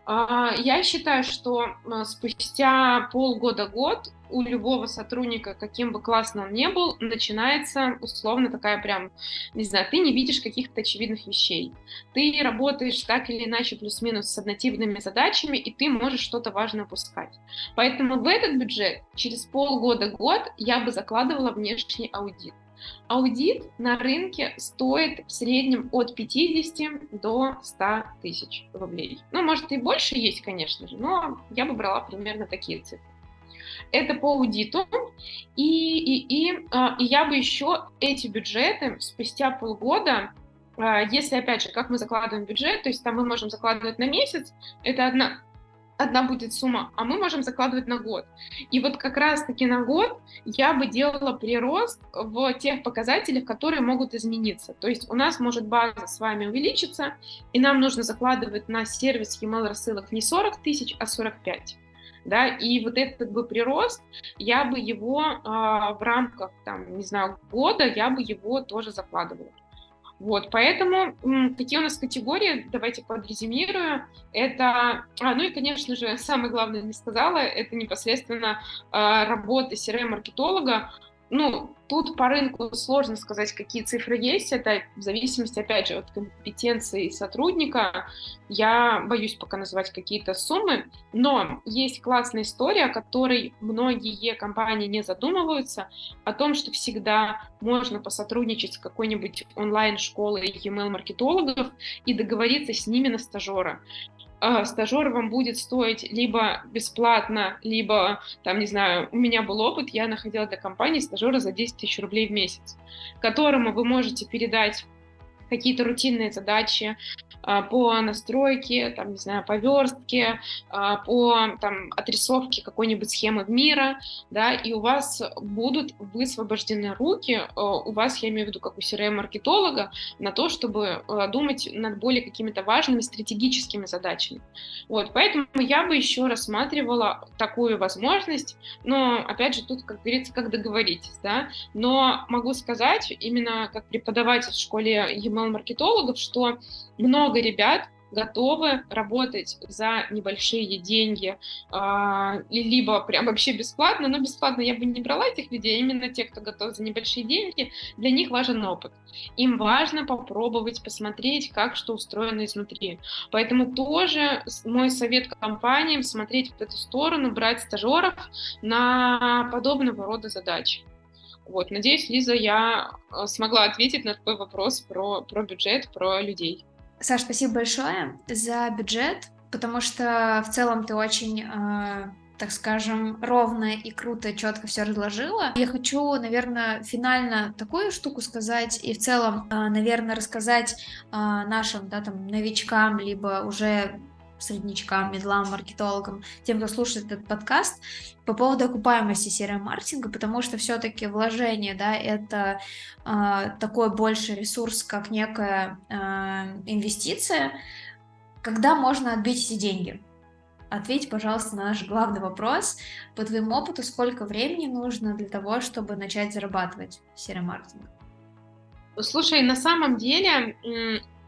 А, я считаю, что спустя полгода-год у любого сотрудника, каким бы классно он ни был, начинается условно такая прям, не знаю, ты не видишь каких-то очевидных вещей. Ты работаешь так или иначе плюс-минус с однотипными задачами, и ты можешь что-то важное упускать. Поэтому в этот бюджет через полгода-год я бы закладывала внешний аудит. Аудит на рынке стоит в среднем от 50 до 100 тысяч рублей. Ну, может, и больше есть, конечно же, но я бы брала примерно такие цифры. Это по аудиту. И, и, и, а, и я бы еще эти бюджеты спустя полгода а, если, опять же, как мы закладываем бюджет, то есть там мы можем закладывать на месяц, это одна, одна будет сумма, а мы можем закладывать на год. И вот как раз-таки на год я бы делала прирост в тех показателях, которые могут измениться. То есть у нас может база с вами увеличиться, и нам нужно закладывать на сервис email рассылок не 40 тысяч, а 45 да, и вот этот бы прирост, я бы его э, в рамках, там, не знаю, года, я бы его тоже закладывала. Вот, поэтому какие у нас категории, давайте подрезюмирую. Это, а, ну и, конечно же, самое главное, не сказала, это непосредственно э, работа CRM-маркетолога, ну, тут по рынку сложно сказать, какие цифры есть. Это в зависимости, опять же, от компетенции сотрудника. Я боюсь пока называть какие-то суммы, но есть классная история, о которой многие компании не задумываются, о том, что всегда можно посотрудничать с какой-нибудь онлайн-школой email-маркетологов и договориться с ними на стажера. А, стажер вам будет стоить либо бесплатно, либо, там, не знаю, у меня был опыт, я находила для компании стажера за 10 тысяч рублей в месяц, которому вы можете передать какие-то рутинные задачи, а, по настройке, там, не знаю, по верстке, а, по там, отрисовке какой-нибудь схемы мира, да, и у вас будут высвобождены руки, а, у вас, я имею в виду, как у CRM-маркетолога, на то, чтобы думать над более какими-то важными стратегическими задачами. Вот, поэтому я бы еще рассматривала такую возможность, но, опять же, тут, как говорится, как договоритесь, да, но могу сказать, именно как преподаватель в школе email-маркетологов, что много ребят готовы работать за небольшие деньги, а, либо прям вообще бесплатно, но бесплатно я бы не брала этих людей, а именно те, кто готов за небольшие деньги, для них важен опыт. Им важно попробовать, посмотреть, как что устроено изнутри. Поэтому тоже мой совет компаниям смотреть в эту сторону, брать стажеров на подобного рода задачи. Вот, надеюсь, Лиза, я э, смогла ответить на твой вопрос про, про бюджет, про людей. Саш, спасибо большое за бюджет, потому что в целом ты очень э, так скажем, ровно и круто, четко все разложила. Я хочу, наверное, финально такую штуку сказать и в целом, э, наверное, рассказать э, нашим, да, там, новичкам, либо уже среднячкам, медлам, маркетологам, тем, кто слушает этот подкаст, по поводу окупаемости CRM-маркетинга, потому что все-таки вложение, да, это э, такой больше ресурс, как некая э, инвестиция, когда можно отбить эти деньги. Ответь, пожалуйста, на наш главный вопрос. По твоему опыту, сколько времени нужно для того, чтобы начать зарабатывать CRM-маркетинг? Слушай, на самом деле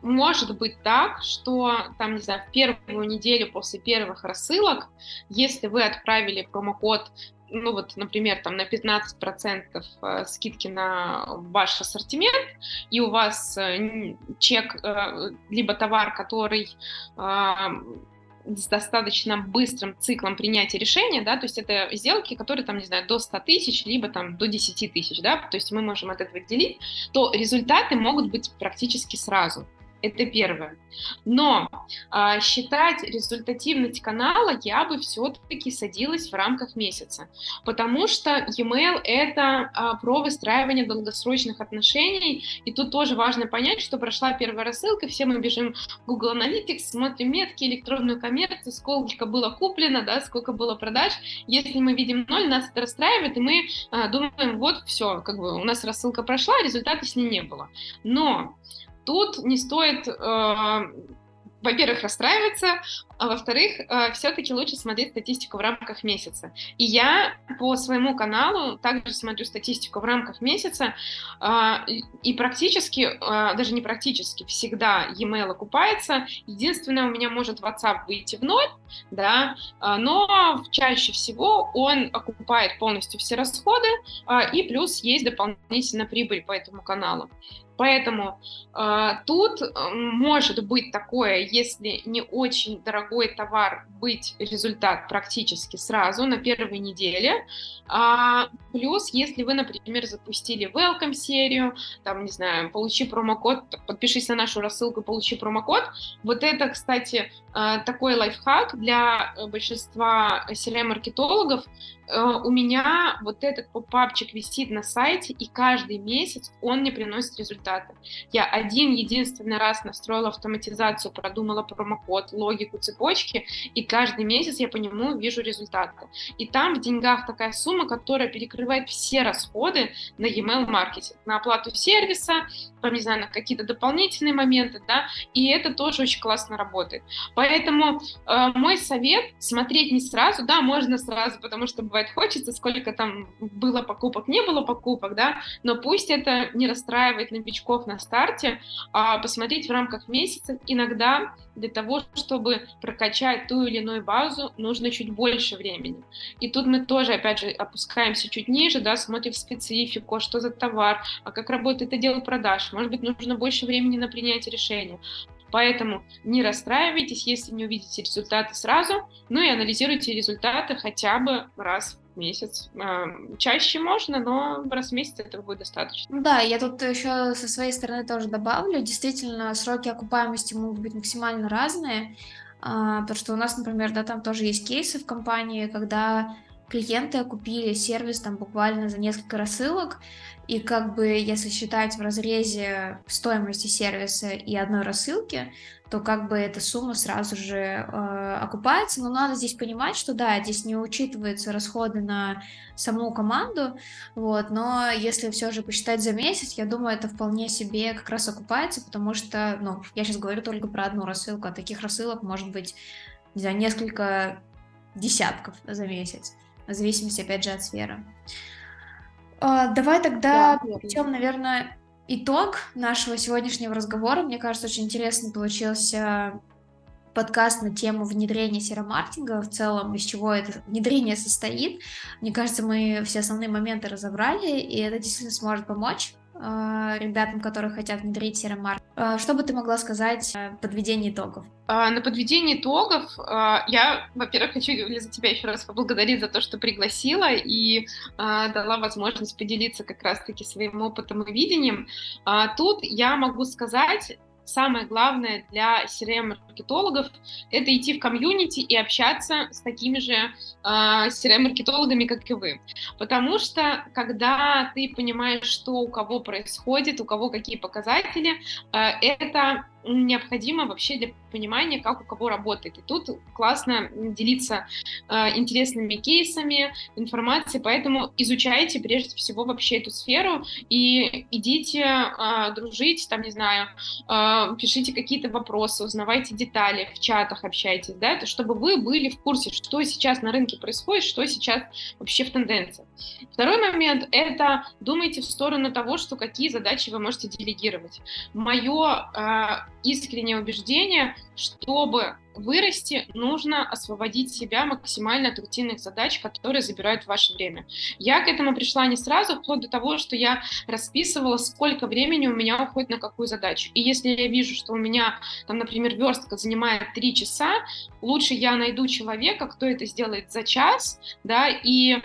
может быть так, что там, не знаю, в первую неделю после первых рассылок, если вы отправили промокод ну вот, например, там на 15% э, скидки на ваш ассортимент, и у вас э, чек, э, либо товар, который с достаточно быстрым циклом принятия решения, да, то есть это сделки, которые там, не знаю, до 100 тысяч, либо там до 10 тысяч, да, то есть мы можем от этого делить, то результаты могут быть практически сразу. Это первое. Но а, считать результативность канала я бы все-таки садилась в рамках месяца, потому что e-mail это а, про выстраивание долгосрочных отношений, и тут тоже важно понять, что прошла первая рассылка, все мы бежим в Google Analytics, смотрим метки, электронную коммерцию, сколько было куплено, да, сколько было продаж. Если мы видим ноль, нас это расстраивает, и мы а, думаем, вот все, как бы у нас рассылка прошла, результата с ней не было. Но тут не стоит, э, во-первых, расстраиваться, а во-вторых, э, все-таки лучше смотреть статистику в рамках месяца. И я по своему каналу также смотрю статистику в рамках месяца, э, и практически, э, даже не практически, всегда e-mail окупается. Единственное, у меня может WhatsApp выйти в ноль, да, э, но чаще всего он окупает полностью все расходы, и плюс есть дополнительная прибыль по этому каналу. Поэтому э, тут э, может быть такое, если не очень дорогой дорогой товар быть результат практически сразу, на первой неделе. А, плюс, если вы, например, запустили welcome серию, там, не знаю, получи промокод, подпишись на нашу рассылку, получи промокод. Вот это, кстати, а, такой лайфхак для большинства CRM-маркетологов. А, у меня вот этот попапчик висит на сайте, и каждый месяц он мне приносит результаты. Я один единственный раз настроила автоматизацию, продумала промокод, логику цепочки, и каждый месяц я по нему вижу результаты. И там в деньгах такая сумма, которая перекрывает все расходы на e-mail маркетинг, на оплату сервиса, там, не знаю, на какие-то дополнительные моменты, да, и это тоже очень классно работает. Поэтому э, мой совет смотреть не сразу, да, можно сразу, потому что бывает хочется, сколько там было покупок, не было покупок, да, но пусть это не расстраивает новичков на старте, а посмотреть в рамках месяца. Иногда для того, чтобы прокачать ту или иную базу, нужно чуть больше времени. И тут мы тоже, опять же, опускаемся чуть ниже, да, смотрим специфику, что за товар, а как работает отдел продаж. Может быть, нужно больше времени на принятие решения. Поэтому не расстраивайтесь, если не увидите результаты сразу, ну и анализируйте результаты хотя бы раз в месяц. А, чаще можно, но раз в месяц этого будет достаточно. Да, я тут еще со своей стороны тоже добавлю. Действительно, сроки окупаемости могут быть максимально разные, а, потому что у нас, например, да, там тоже есть кейсы в компании, когда клиенты купили сервис там буквально за несколько рассылок, и как бы если считать в разрезе стоимости сервиса и одной рассылки, то как бы эта сумма сразу же э, окупается. Но надо здесь понимать, что да, здесь не учитываются расходы на саму команду, вот, но если все же посчитать за месяц, я думаю, это вполне себе как раз окупается, потому что, ну, я сейчас говорю только про одну рассылку, а таких рассылок может быть, не знаю, несколько десятков за месяц в зависимости, опять же, от сферы. А, давай тогда да, подведем, наверное, итог нашего сегодняшнего разговора. Мне кажется, очень интересный получился подкаст на тему внедрения серомаркетинга, в целом, из чего это внедрение состоит. Мне кажется, мы все основные моменты разобрали, и это действительно сможет помочь э, ребятам, которые хотят внедрить серомаркетинг. Э, что бы ты могла сказать о подведении итогов? А, на подведении итогов а, я, во-первых, хочу за тебя еще раз поблагодарить за то, что пригласила и а, дала возможность поделиться как раз-таки своим опытом и видением. Тут я могу сказать, самое главное для CRM-маркетологов — это идти в комьюнити и общаться с такими же э, CRM-маркетологами, как и вы. Потому что, когда ты понимаешь, что у кого происходит, у кого какие показатели, э, это необходимо вообще для понимания, как у кого работает. И тут классно делиться э, интересными кейсами, информацией, поэтому изучайте прежде всего вообще эту сферу и идите э, дружить, там, не знаю, э, пишите какие-то вопросы, узнавайте детали, в чатах общайтесь, да, это чтобы вы были в курсе, что сейчас на рынке происходит, что сейчас вообще в тенденции. Второй момент – это думайте в сторону того, что какие задачи вы можете делегировать. Мое э, искреннее убеждение, чтобы вырасти, нужно освободить себя максимально от рутинных задач, которые забирают ваше время. Я к этому пришла не сразу, вплоть до того, что я расписывала, сколько времени у меня уходит на какую задачу. И если я вижу, что у меня, там, например, верстка занимает 3 часа, лучше я найду человека, кто это сделает за час, да, и э,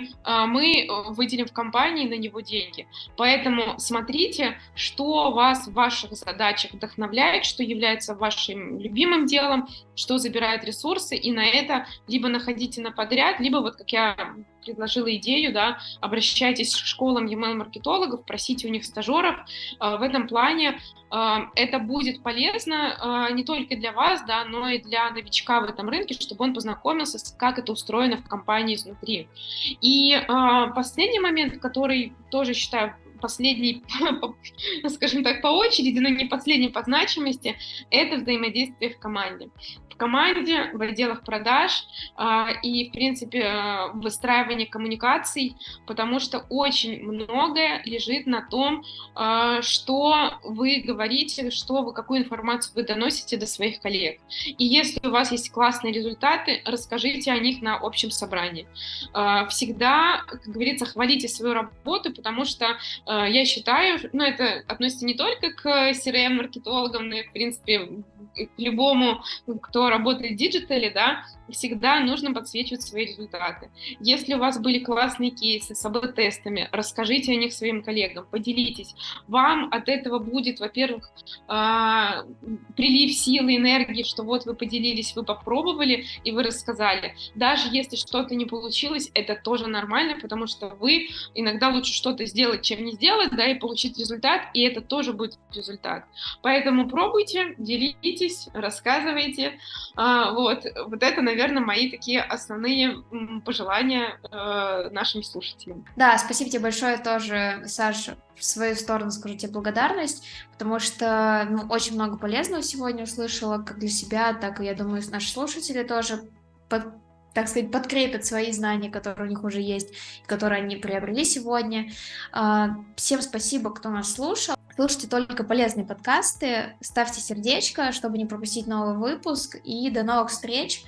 мы выделим в компании на него деньги. Поэтому смотрите, что вас в ваших задачах вдохновляет, что является вашим любимым делом, что забирает ресурсы, и на это либо находите на подряд, либо вот как я предложила идею, да, обращайтесь к школам email-маркетологов, просите у них стажеров. А, в этом плане а, это будет полезно а, не только для вас, да, но и для новичка в этом рынке, чтобы он познакомился с как это устроено в компании изнутри. И последний момент, который тоже считаю последний, скажем так, по очереди, но не последний по значимости, это взаимодействие в команде в команде, в отделах продаж а, и, в принципе, выстраивание коммуникаций, потому что очень многое лежит на том, а, что вы говорите, что вы, какую информацию вы доносите до своих коллег. И если у вас есть классные результаты, расскажите о них на общем собрании. А, всегда, как говорится, хвалите свою работу, потому что э, я считаю, ну, это относится не только к CRM-маркетологам, но и, в принципе, к любому, кто работает в диджитале, да, всегда нужно подсвечивать свои результаты. Если у вас были классные кейсы с AB-тестами, расскажите о них своим коллегам, поделитесь. Вам от этого будет, во-первых, а, прилив силы, энергии, что вот вы поделились, вы попробовали и вы рассказали. Даже если что-то не получилось, это тоже нормально, потому что вы иногда лучше что-то сделать, чем не сделать, да, и получить результат, и это тоже будет результат. Поэтому пробуйте, делитесь, рассказывайте. А, вот, вот это, наверное, мои такие основные пожелания э, нашим слушателям. Да, спасибо тебе большое тоже, Саша, в свою сторону скажу тебе благодарность, потому что ну, очень много полезного сегодня услышала, как для себя, так и, я думаю, наши слушатели тоже так сказать, подкрепят свои знания, которые у них уже есть, которые они приобрели сегодня. А, всем спасибо, кто нас слушал. Слушайте только полезные подкасты, ставьте сердечко, чтобы не пропустить новый выпуск, и до новых встреч.